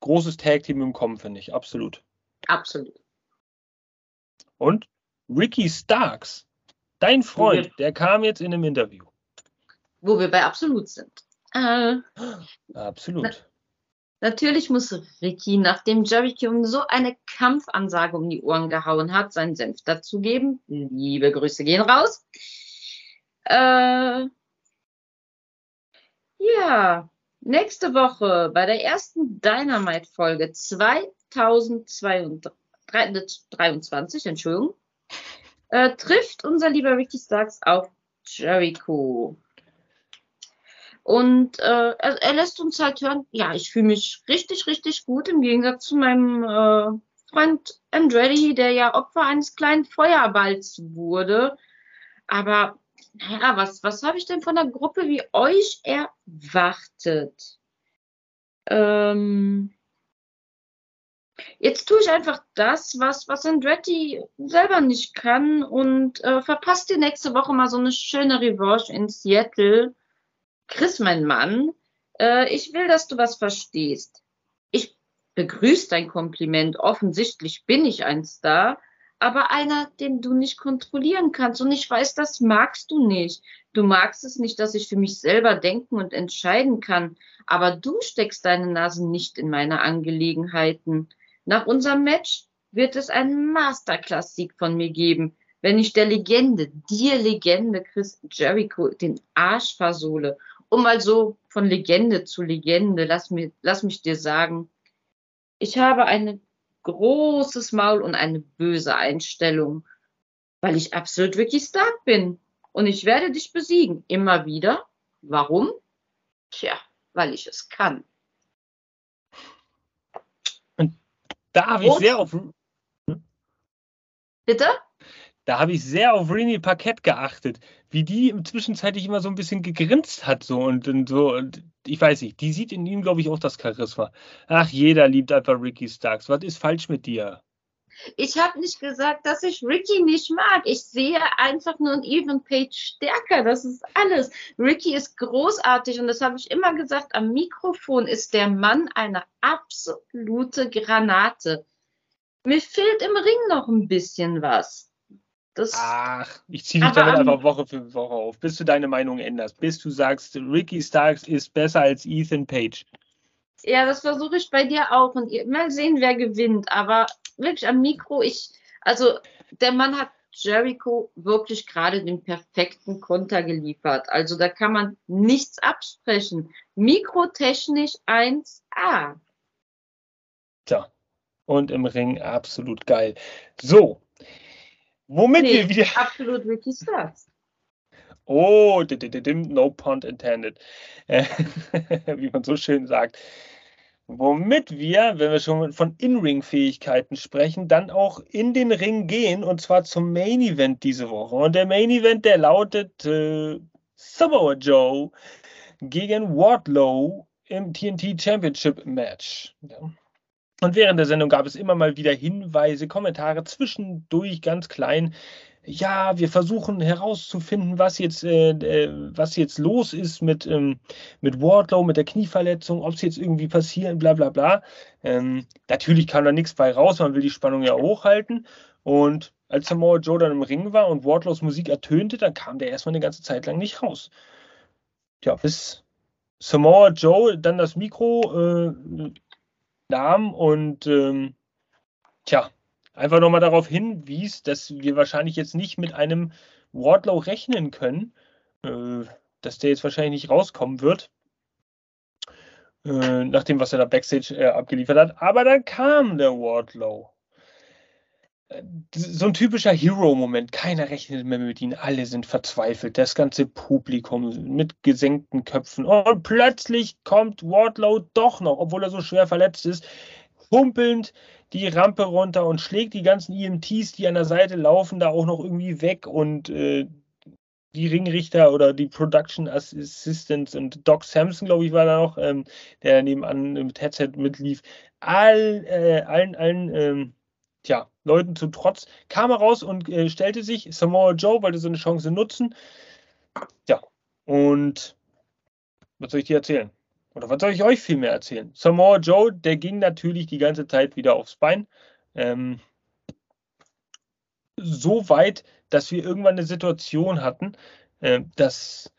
Speaker 1: großes Tag-Team im Kommen, finde ich. Absolut.
Speaker 2: Absolut.
Speaker 1: Und Ricky Starks, dein Freund, der kam jetzt in einem Interview.
Speaker 2: Wo wir bei Absolut sind. Äh,
Speaker 1: Absolut.
Speaker 2: Na, natürlich muss Ricky, nachdem Jericho so eine Kampfansage um die Ohren gehauen hat, seinen Senf dazugeben. Liebe Grüße gehen raus. Äh, ja, Nächste Woche bei der ersten Dynamite-Folge 2023, Entschuldigung, äh, trifft unser lieber Ricky Starks auf Jericho. Und äh, er, er, lässt uns halt hören, ja, ich fühle mich richtig, richtig gut im Gegensatz zu meinem äh, Freund Andretti, der ja Opfer eines kleinen Feuerballs wurde. Aber naja, was, was habe ich denn von einer Gruppe wie euch erwartet? Ähm, jetzt tue ich einfach das, was, was Andretti selber nicht kann und äh, verpasst dir nächste Woche mal so eine schöne Revanche in Seattle. Chris, mein Mann, äh, ich will, dass du was verstehst. Ich begrüße dein Kompliment. Offensichtlich bin ich ein Star aber einer, den du nicht kontrollieren kannst. Und ich weiß, das magst du nicht. Du magst es nicht, dass ich für mich selber denken und entscheiden kann. Aber du steckst deine Nase nicht in meine Angelegenheiten. Nach unserem Match wird es einen Masterclass-Sieg von mir geben, wenn ich der Legende, dir Legende Chris Jericho, den Arsch versohle. Um mal so von Legende zu Legende, lass, mir, lass mich dir sagen, ich habe eine großes Maul und eine böse Einstellung, weil ich absolut wirklich stark bin. Und ich werde dich besiegen. Immer wieder. Warum? Tja, weil ich es kann.
Speaker 1: Und da habe ich sehr auf. Hm?
Speaker 2: Bitte?
Speaker 1: Da habe ich sehr auf Rini Parkett geachtet, wie die im Zwischenzeitlich immer so ein bisschen gegrinst hat so und, und so. Und ich weiß nicht, die sieht in ihm, glaube ich, auch das Charisma. Ach, jeder liebt einfach Ricky Starks. Was ist falsch mit dir?
Speaker 2: Ich habe nicht gesagt, dass ich Ricky nicht mag. Ich sehe einfach nur ein Even Page stärker. Das ist alles. Ricky ist großartig und das habe ich immer gesagt. Am Mikrofon ist der Mann eine absolute Granate. Mir fehlt im Ring noch ein bisschen was.
Speaker 1: Das, Ach, ich ziehe dich damit einfach Woche für Woche auf, bis du deine Meinung änderst, bis du sagst, Ricky Starks ist besser als Ethan Page.
Speaker 2: Ja, das versuche ich bei dir auch und mal sehen, wer gewinnt. Aber wirklich am Mikro, ich, also der Mann hat Jericho wirklich gerade den perfekten Konter geliefert. Also da kann man nichts absprechen. Mikrotechnisch 1A.
Speaker 1: Tja, und im Ring absolut geil. So, Womit nee, wir wieder.
Speaker 2: Absolut Ricky Starks.
Speaker 1: Oh, no pun intended. Wie man so schön sagt. Womit wir, wenn wir schon von In-Ring-Fähigkeiten sprechen, dann auch in den Ring gehen und zwar zum Main Event diese Woche. Und der Main Event, der lautet äh, Samoa Joe gegen Wardlow im TNT Championship Match. Ja. Und während der Sendung gab es immer mal wieder Hinweise, Kommentare zwischendurch ganz klein, ja, wir versuchen herauszufinden, was jetzt, äh, äh, was jetzt los ist mit, ähm, mit Wardlow, mit der Knieverletzung, ob es jetzt irgendwie passiert, bla bla bla. Ähm, natürlich kam da nichts bei raus, man will die Spannung ja hochhalten. Und als Samoa Joe dann im Ring war und Wardlows Musik ertönte, dann kam der erstmal eine ganze Zeit lang nicht raus. Ja, bis Samoa Joe dann das Mikro äh, nahm und ähm, tja, einfach nochmal darauf hinwies, dass wir wahrscheinlich jetzt nicht mit einem Wardlow rechnen können, äh, dass der jetzt wahrscheinlich nicht rauskommen wird, äh, nach dem, was er da Backstage äh, abgeliefert hat. Aber dann kam der Wardlow. Äh, so ein typischer Hero-Moment. Keiner rechnet mehr mit ihm. Alle sind verzweifelt. Das ganze Publikum mit gesenkten Köpfen. Und plötzlich kommt Wardlow doch noch, obwohl er so schwer verletzt ist, humpelnd die Rampe runter und schlägt die ganzen EMTs, die an der Seite laufen, da auch noch irgendwie weg und äh, die Ringrichter oder die Production Assistants und Doc Samson, glaube ich, war da noch, ähm, der nebenan mit Headset mitlief. All, äh, allen, allen, ähm, tja, Leuten zu Trotz, kam er raus und äh, stellte sich. Samoa Joe wollte so eine Chance nutzen. Ja, und was soll ich dir erzählen? Oder was soll ich euch viel mehr erzählen? Samoa Joe, der ging natürlich die ganze Zeit wieder aufs Bein. Ähm, so weit, dass wir irgendwann eine Situation hatten, äh, dass,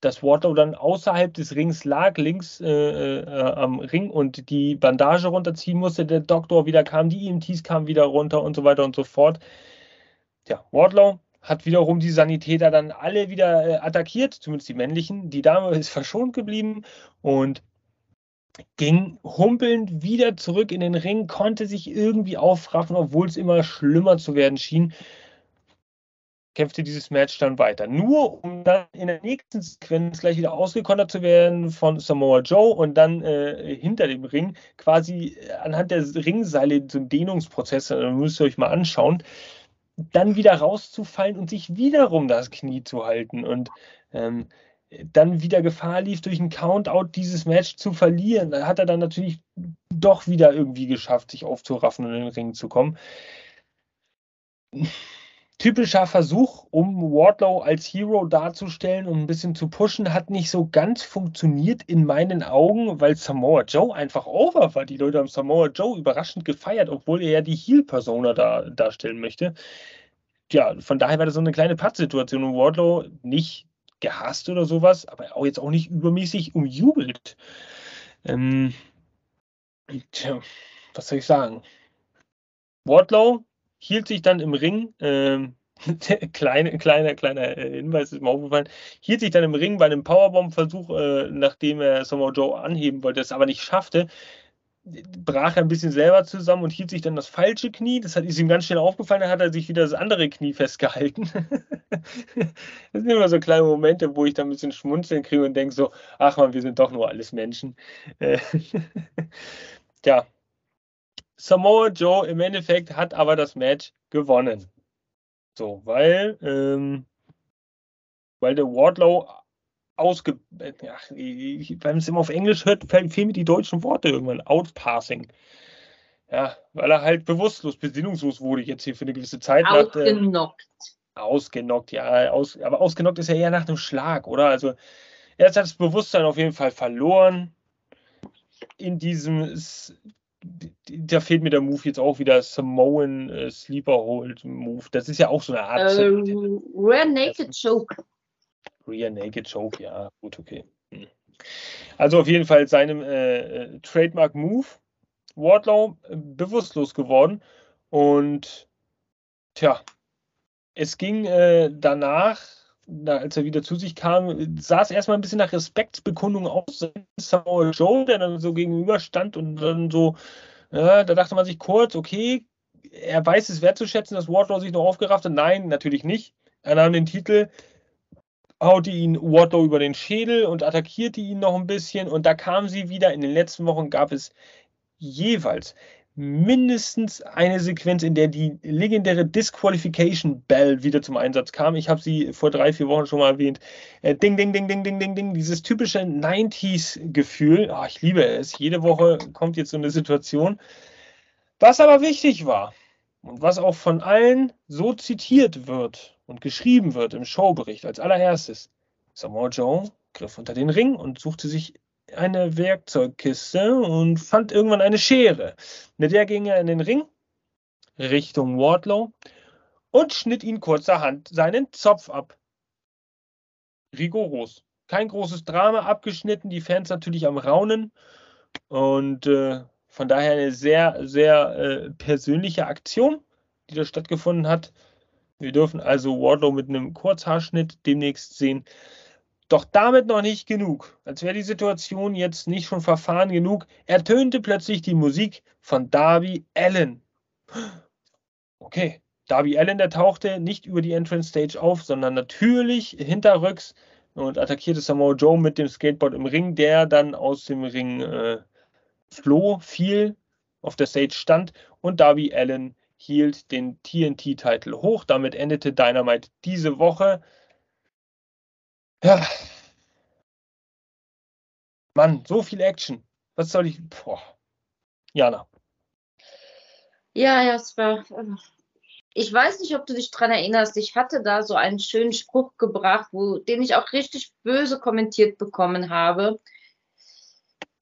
Speaker 1: dass Wardlow dann außerhalb des Rings lag, links äh, äh, am Ring und die Bandage runterziehen musste. Der Doktor wieder kam, die EMTs kamen wieder runter und so weiter und so fort. Ja, Wardlow hat wiederum die Sanitäter dann alle wieder äh, attackiert, zumindest die männlichen. Die Dame ist verschont geblieben und ging humpelnd wieder zurück in den Ring, konnte sich irgendwie aufraffen, obwohl es immer schlimmer zu werden schien. Kämpfte dieses Match dann weiter. Nur um dann in der nächsten Sequenz gleich wieder ausgekontert zu werden von Samoa Joe und dann äh, hinter dem Ring quasi anhand der Ringseile so ein Dehnungsprozess, da müsst ihr euch mal anschauen, dann wieder rauszufallen und sich wiederum das Knie zu halten und ähm, dann wieder Gefahr lief, durch einen Countout dieses Match zu verlieren. Da hat er dann natürlich doch wieder irgendwie geschafft, sich aufzuraffen und in den Ring zu kommen. Typischer Versuch, um Wardlow als Hero darzustellen und ein bisschen zu pushen, hat nicht so ganz funktioniert in meinen Augen, weil Samoa Joe einfach over war. Die Leute haben Samoa Joe überraschend gefeiert, obwohl er ja die Heel-Persona da, darstellen möchte. Ja, von daher war das so eine kleine Pattsituation und Wardlow nicht gehasst oder sowas, aber auch jetzt auch nicht übermäßig umjubelt. Ähm, tja, was soll ich sagen? Wardlow hielt sich dann im Ring, ähm, kleine, kleiner, kleiner äh, Hinweis ist mir aufgefallen, hielt sich dann im Ring bei einem Powerbomb-Versuch, äh, nachdem er Samoa Joe anheben wollte, es aber nicht schaffte, brach er ein bisschen selber zusammen und hielt sich dann das falsche Knie. Das hat, ist ihm ganz schnell aufgefallen, dann hat er sich wieder das andere Knie festgehalten. das sind immer so kleine Momente, wo ich dann ein bisschen schmunzeln kriege und denke so, ach man, wir sind doch nur alles Menschen. ja, Samoa Joe im Endeffekt hat aber das Match gewonnen. So, weil, ähm, weil der Wardlow ausge. Ach, wenn man es immer auf Englisch hört, fehlen mir die deutschen Worte irgendwann. Outpassing. Ja, weil er halt bewusstlos, besinnungslos wurde jetzt hier für eine gewisse Zeit.
Speaker 2: Ausgenockt.
Speaker 1: Nach, äh, ausgenockt, ja. Aus, aber ausgenockt ist ja eher nach einem Schlag, oder? Also, er hat das Bewusstsein auf jeden Fall verloren. In diesem da fehlt mir der Move jetzt auch wieder Samoan äh, Sleeper Hold Move. Das ist ja auch so eine Art.
Speaker 2: Uh, Rear Naked Choke.
Speaker 1: Rear Naked Choke, ja, gut, okay. Hm. Also auf jeden Fall seinem äh, äh, Trademark Move. Wardlow äh, bewusstlos geworden und tja, es ging äh, danach na, als er wieder zu sich kam, sah es erstmal ein bisschen nach Respektsbekundung aus. Samoa Joe, der dann so gegenüber stand und dann so, ja, da dachte man sich kurz, okay, er weiß es wertzuschätzen, dass Wardlow sich noch aufgerafft hat. Nein, natürlich nicht. Er nahm den Titel haute ihn Wardlow über den Schädel und attackierte ihn noch ein bisschen. Und da kam sie wieder. In den letzten Wochen gab es jeweils mindestens eine Sequenz, in der die legendäre Disqualification Bell wieder zum Einsatz kam. Ich habe sie vor drei, vier Wochen schon mal erwähnt. Äh, ding, ding, ding, ding, ding, ding, ding. Dieses typische 90s-Gefühl. Oh, ah, ich liebe es. Jede Woche kommt jetzt so eine Situation. Was aber wichtig war und was auch von allen so zitiert wird und geschrieben wird im Showbericht als allererstes. Samoa Joe griff unter den Ring und suchte sich eine Werkzeugkiste und fand irgendwann eine Schere. Mit der ging er in den Ring Richtung Wardlow und schnitt ihn kurzerhand seinen Zopf ab. Rigoros. Kein großes Drama abgeschnitten, die Fans natürlich am Raunen und äh, von daher eine sehr, sehr äh, persönliche Aktion, die da stattgefunden hat. Wir dürfen also Wardlow mit einem Kurzhaarschnitt demnächst sehen. Doch damit noch nicht genug. Als wäre die Situation jetzt nicht schon verfahren genug, ertönte plötzlich die Musik von Darby Allen. Okay, Darby Allen, der tauchte nicht über die Entrance Stage auf, sondern natürlich hinterrücks und attackierte Samoa Joe mit dem Skateboard im Ring, der dann aus dem Ring äh, floh, fiel, auf der Stage stand und Darby Allen hielt den TNT-Titel hoch. Damit endete Dynamite diese Woche. Ja. Mann, so viel Action. Was soll ich. Boah. Jana.
Speaker 2: Ja, Jasper. Ich weiß nicht, ob du dich daran erinnerst. Ich hatte da so einen schönen Spruch gebracht, wo, den ich auch richtig böse kommentiert bekommen habe.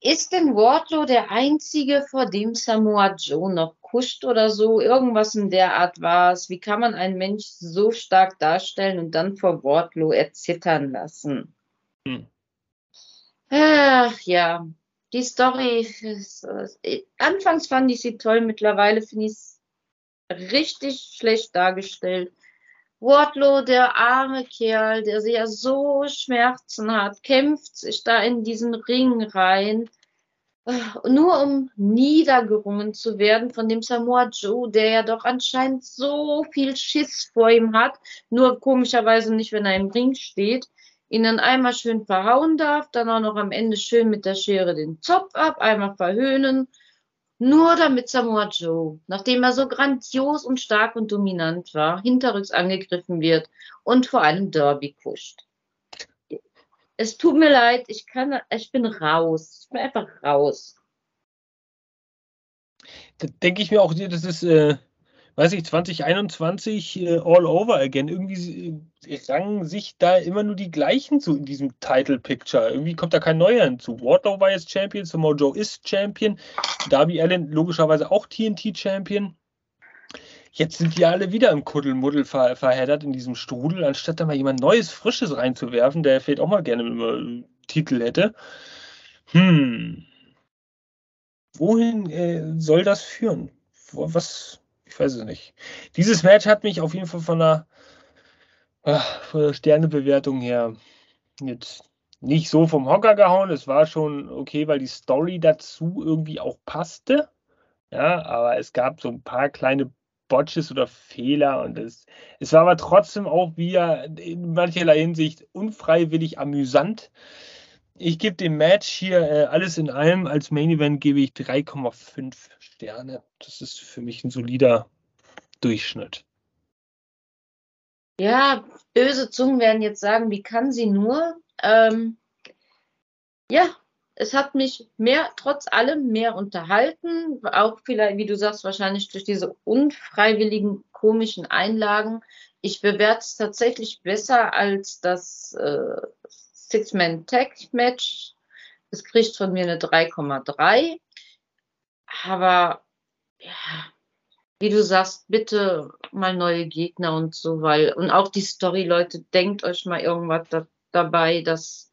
Speaker 2: Ist denn Wardlow der Einzige, vor dem Samoa Joe noch kuscht oder so? Irgendwas in der Art war es. Wie kann man einen Mensch so stark darstellen und dann vor Wardlow erzittern lassen? Hm. Ach ja, die Story. Ist, äh, anfangs fand ich sie toll, mittlerweile finde ich es richtig schlecht dargestellt. Wardlow, der arme Kerl, der sich ja so Schmerzen hat, kämpft sich da in diesen Ring rein, nur um niedergerungen zu werden von dem Samoa Joe, der ja doch anscheinend so viel Schiss vor ihm hat, nur komischerweise nicht, wenn er im Ring steht, ihn dann einmal schön verhauen darf, dann auch noch am Ende schön mit der Schere den Zopf ab, einmal verhöhnen nur damit Samoa Joe, nachdem er so grandios und stark und dominant war, hinterrücks angegriffen wird und vor allem Derby kuscht. Es tut mir leid, ich kann, ich bin raus. Ich bin einfach raus.
Speaker 1: Da denke ich mir auch, das ist, äh, weiß ich, 2021 äh, all over again. Irgendwie äh, rangen sich da immer nur die gleichen zu in diesem Title Picture. Irgendwie kommt da kein neuer hinzu. Wardlow war jetzt Champion, Samoa Joe ist Champion, Darby Allen logischerweise auch TNT Champion. Jetzt sind die alle wieder im Kuddelmuddel ver verheddert in diesem Strudel, anstatt da mal jemand Neues, Frisches reinzuwerfen, der vielleicht auch mal gerne einen Titel hätte. Hm. Wohin äh, soll das führen? Was, ich weiß es nicht. Dieses Match hat mich auf jeden Fall von der, äh, von der Sternebewertung her jetzt nicht so vom Hocker gehauen. Es war schon okay, weil die Story dazu irgendwie auch passte. Ja, aber es gab so ein paar kleine Botches oder Fehler und es, es war aber trotzdem auch wieder in mancherlei Hinsicht unfreiwillig amüsant. Ich gebe dem Match hier äh, alles in allem als Main Event gebe ich 3,5 Sterne. Das ist für mich ein solider Durchschnitt.
Speaker 2: Ja, böse Zungen werden jetzt sagen, wie kann sie nur? Ähm, ja, es hat mich mehr, trotz allem mehr unterhalten. Auch vielleicht, wie du sagst, wahrscheinlich durch diese unfreiwilligen komischen Einlagen. Ich bewerte es tatsächlich besser als das äh, Six-Man-Tag-Match. Es kriegt von mir eine 3,3. Aber ja, wie du sagst, bitte mal neue Gegner und so, weil, und auch die Story, Leute, denkt euch mal irgendwas da, dabei, das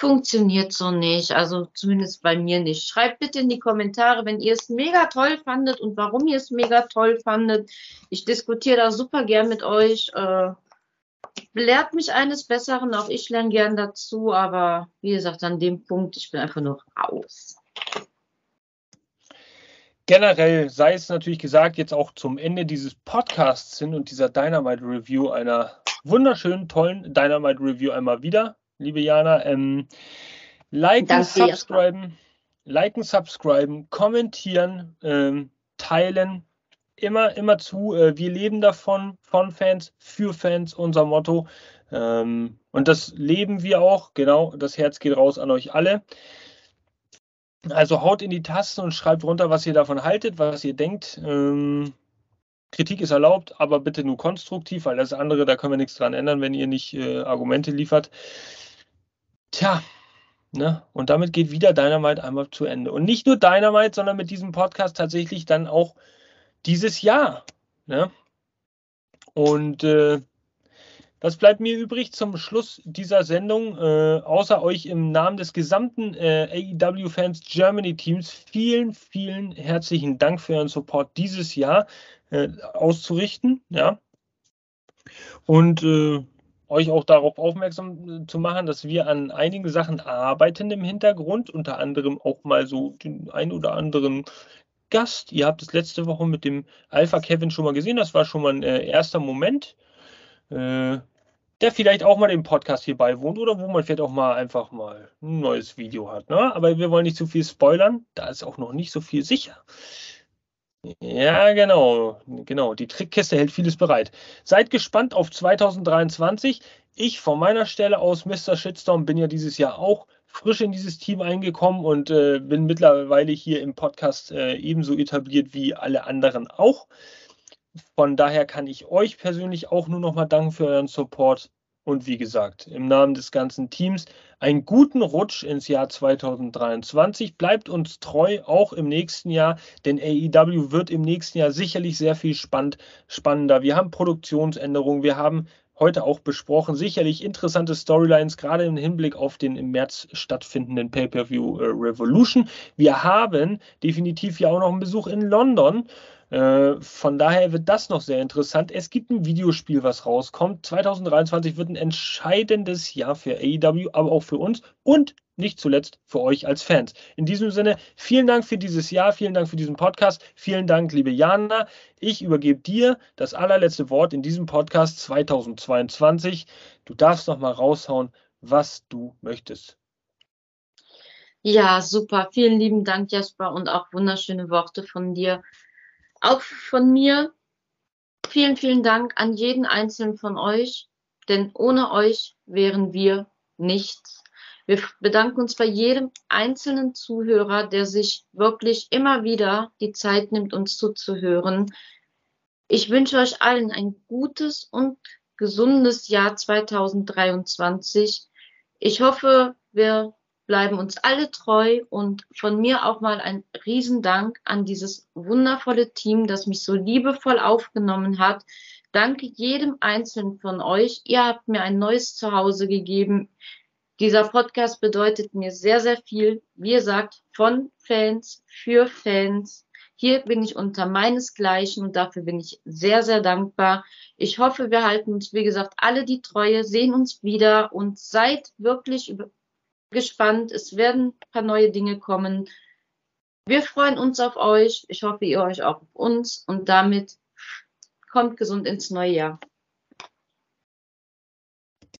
Speaker 2: funktioniert so nicht, also zumindest bei mir nicht. Schreibt bitte in die Kommentare, wenn ihr es mega toll fandet und warum ihr es mega toll fandet. Ich diskutiere da super gern mit euch. Äh, lehrt mich eines Besseren, auch ich lerne gern dazu, aber wie gesagt, an dem Punkt, ich bin einfach nur raus.
Speaker 1: Generell sei es natürlich gesagt, jetzt auch zum Ende dieses Podcasts hin und dieser Dynamite Review einer wunderschönen, tollen Dynamite Review einmal wieder, liebe Jana. Ähm, liken, subscriben, liken, subscriben, kommentieren, ähm, teilen. Immer, immer zu. Äh, wir leben davon, von Fans, für Fans, unser Motto. Ähm, und das leben wir auch. Genau, das Herz geht raus an euch alle. Also haut in die Tasten und schreibt runter, was ihr davon haltet, was ihr denkt. Ähm, Kritik ist erlaubt, aber bitte nur konstruktiv, weil das andere, da können wir nichts dran ändern, wenn ihr nicht äh, Argumente liefert. Tja, ne? Und damit geht wieder Dynamite einmal zu Ende. Und nicht nur Dynamite, sondern mit diesem Podcast tatsächlich dann auch dieses Jahr. Ne? Und äh, was bleibt mir übrig zum Schluss dieser Sendung, äh, außer euch im Namen des gesamten äh, AEW Fans Germany Teams vielen, vielen herzlichen Dank für euren Support dieses Jahr äh, auszurichten, ja. Und äh, euch auch darauf aufmerksam äh, zu machen, dass wir an einigen Sachen arbeiten im Hintergrund, unter anderem auch mal so den ein oder anderen Gast. Ihr habt es letzte Woche mit dem Alpha Kevin schon mal gesehen, das war schon mal ein äh, erster Moment. Äh, der vielleicht auch mal den Podcast hier beiwohnt oder wo man vielleicht auch mal einfach mal ein neues Video hat. Ne? Aber wir wollen nicht zu viel spoilern, da ist auch noch nicht so viel sicher. Ja, genau, genau. Die Trickkiste hält vieles bereit. Seid gespannt auf 2023. Ich von meiner Stelle aus, Mr. Shitstorm, bin ja dieses Jahr auch frisch in dieses Team eingekommen und äh, bin mittlerweile hier im Podcast äh, ebenso etabliert wie alle anderen auch. Von daher kann ich euch persönlich auch nur noch mal danken für euren Support. Und wie gesagt, im Namen des ganzen Teams einen guten Rutsch ins Jahr 2023. Bleibt uns treu, auch im nächsten Jahr, denn AEW wird im nächsten Jahr sicherlich sehr viel spannend, spannender. Wir haben Produktionsänderungen, wir haben heute auch besprochen. Sicherlich interessante Storylines, gerade im Hinblick auf den im März stattfindenden Pay-Per-View äh, Revolution. Wir haben definitiv ja auch noch einen Besuch in London. Äh, von daher wird das noch sehr interessant. Es gibt ein Videospiel, was rauskommt. 2023 wird ein entscheidendes Jahr für AEW, aber auch für uns und nicht zuletzt für euch als Fans. In diesem Sinne, vielen Dank für dieses Jahr, vielen Dank für diesen Podcast, vielen Dank, liebe Jana. Ich übergebe dir das allerletzte Wort in diesem Podcast 2022. Du darfst noch mal raushauen, was du möchtest.
Speaker 2: Ja, super. Vielen lieben Dank, Jasper, und auch wunderschöne Worte von dir. Auch von mir vielen, vielen Dank an jeden einzelnen von euch, denn ohne euch wären wir nichts. Wir bedanken uns bei jedem einzelnen Zuhörer, der sich wirklich immer wieder die Zeit nimmt, uns zuzuhören. Ich wünsche euch allen ein gutes und gesundes Jahr 2023. Ich hoffe, wir bleiben uns alle treu und von mir auch mal ein Riesendank an dieses wundervolle Team, das mich so liebevoll aufgenommen hat. Danke jedem Einzelnen von euch. Ihr habt mir ein neues Zuhause gegeben. Dieser Podcast bedeutet mir sehr, sehr viel. Wie gesagt, von Fans, für Fans. Hier bin ich unter meinesgleichen und dafür bin ich sehr, sehr dankbar. Ich hoffe, wir halten uns, wie gesagt, alle die Treue, sehen uns wieder und seid wirklich gespannt. Es werden ein paar neue Dinge kommen. Wir freuen uns auf euch. Ich hoffe, ihr euch auch auf uns. Und damit kommt gesund ins neue Jahr.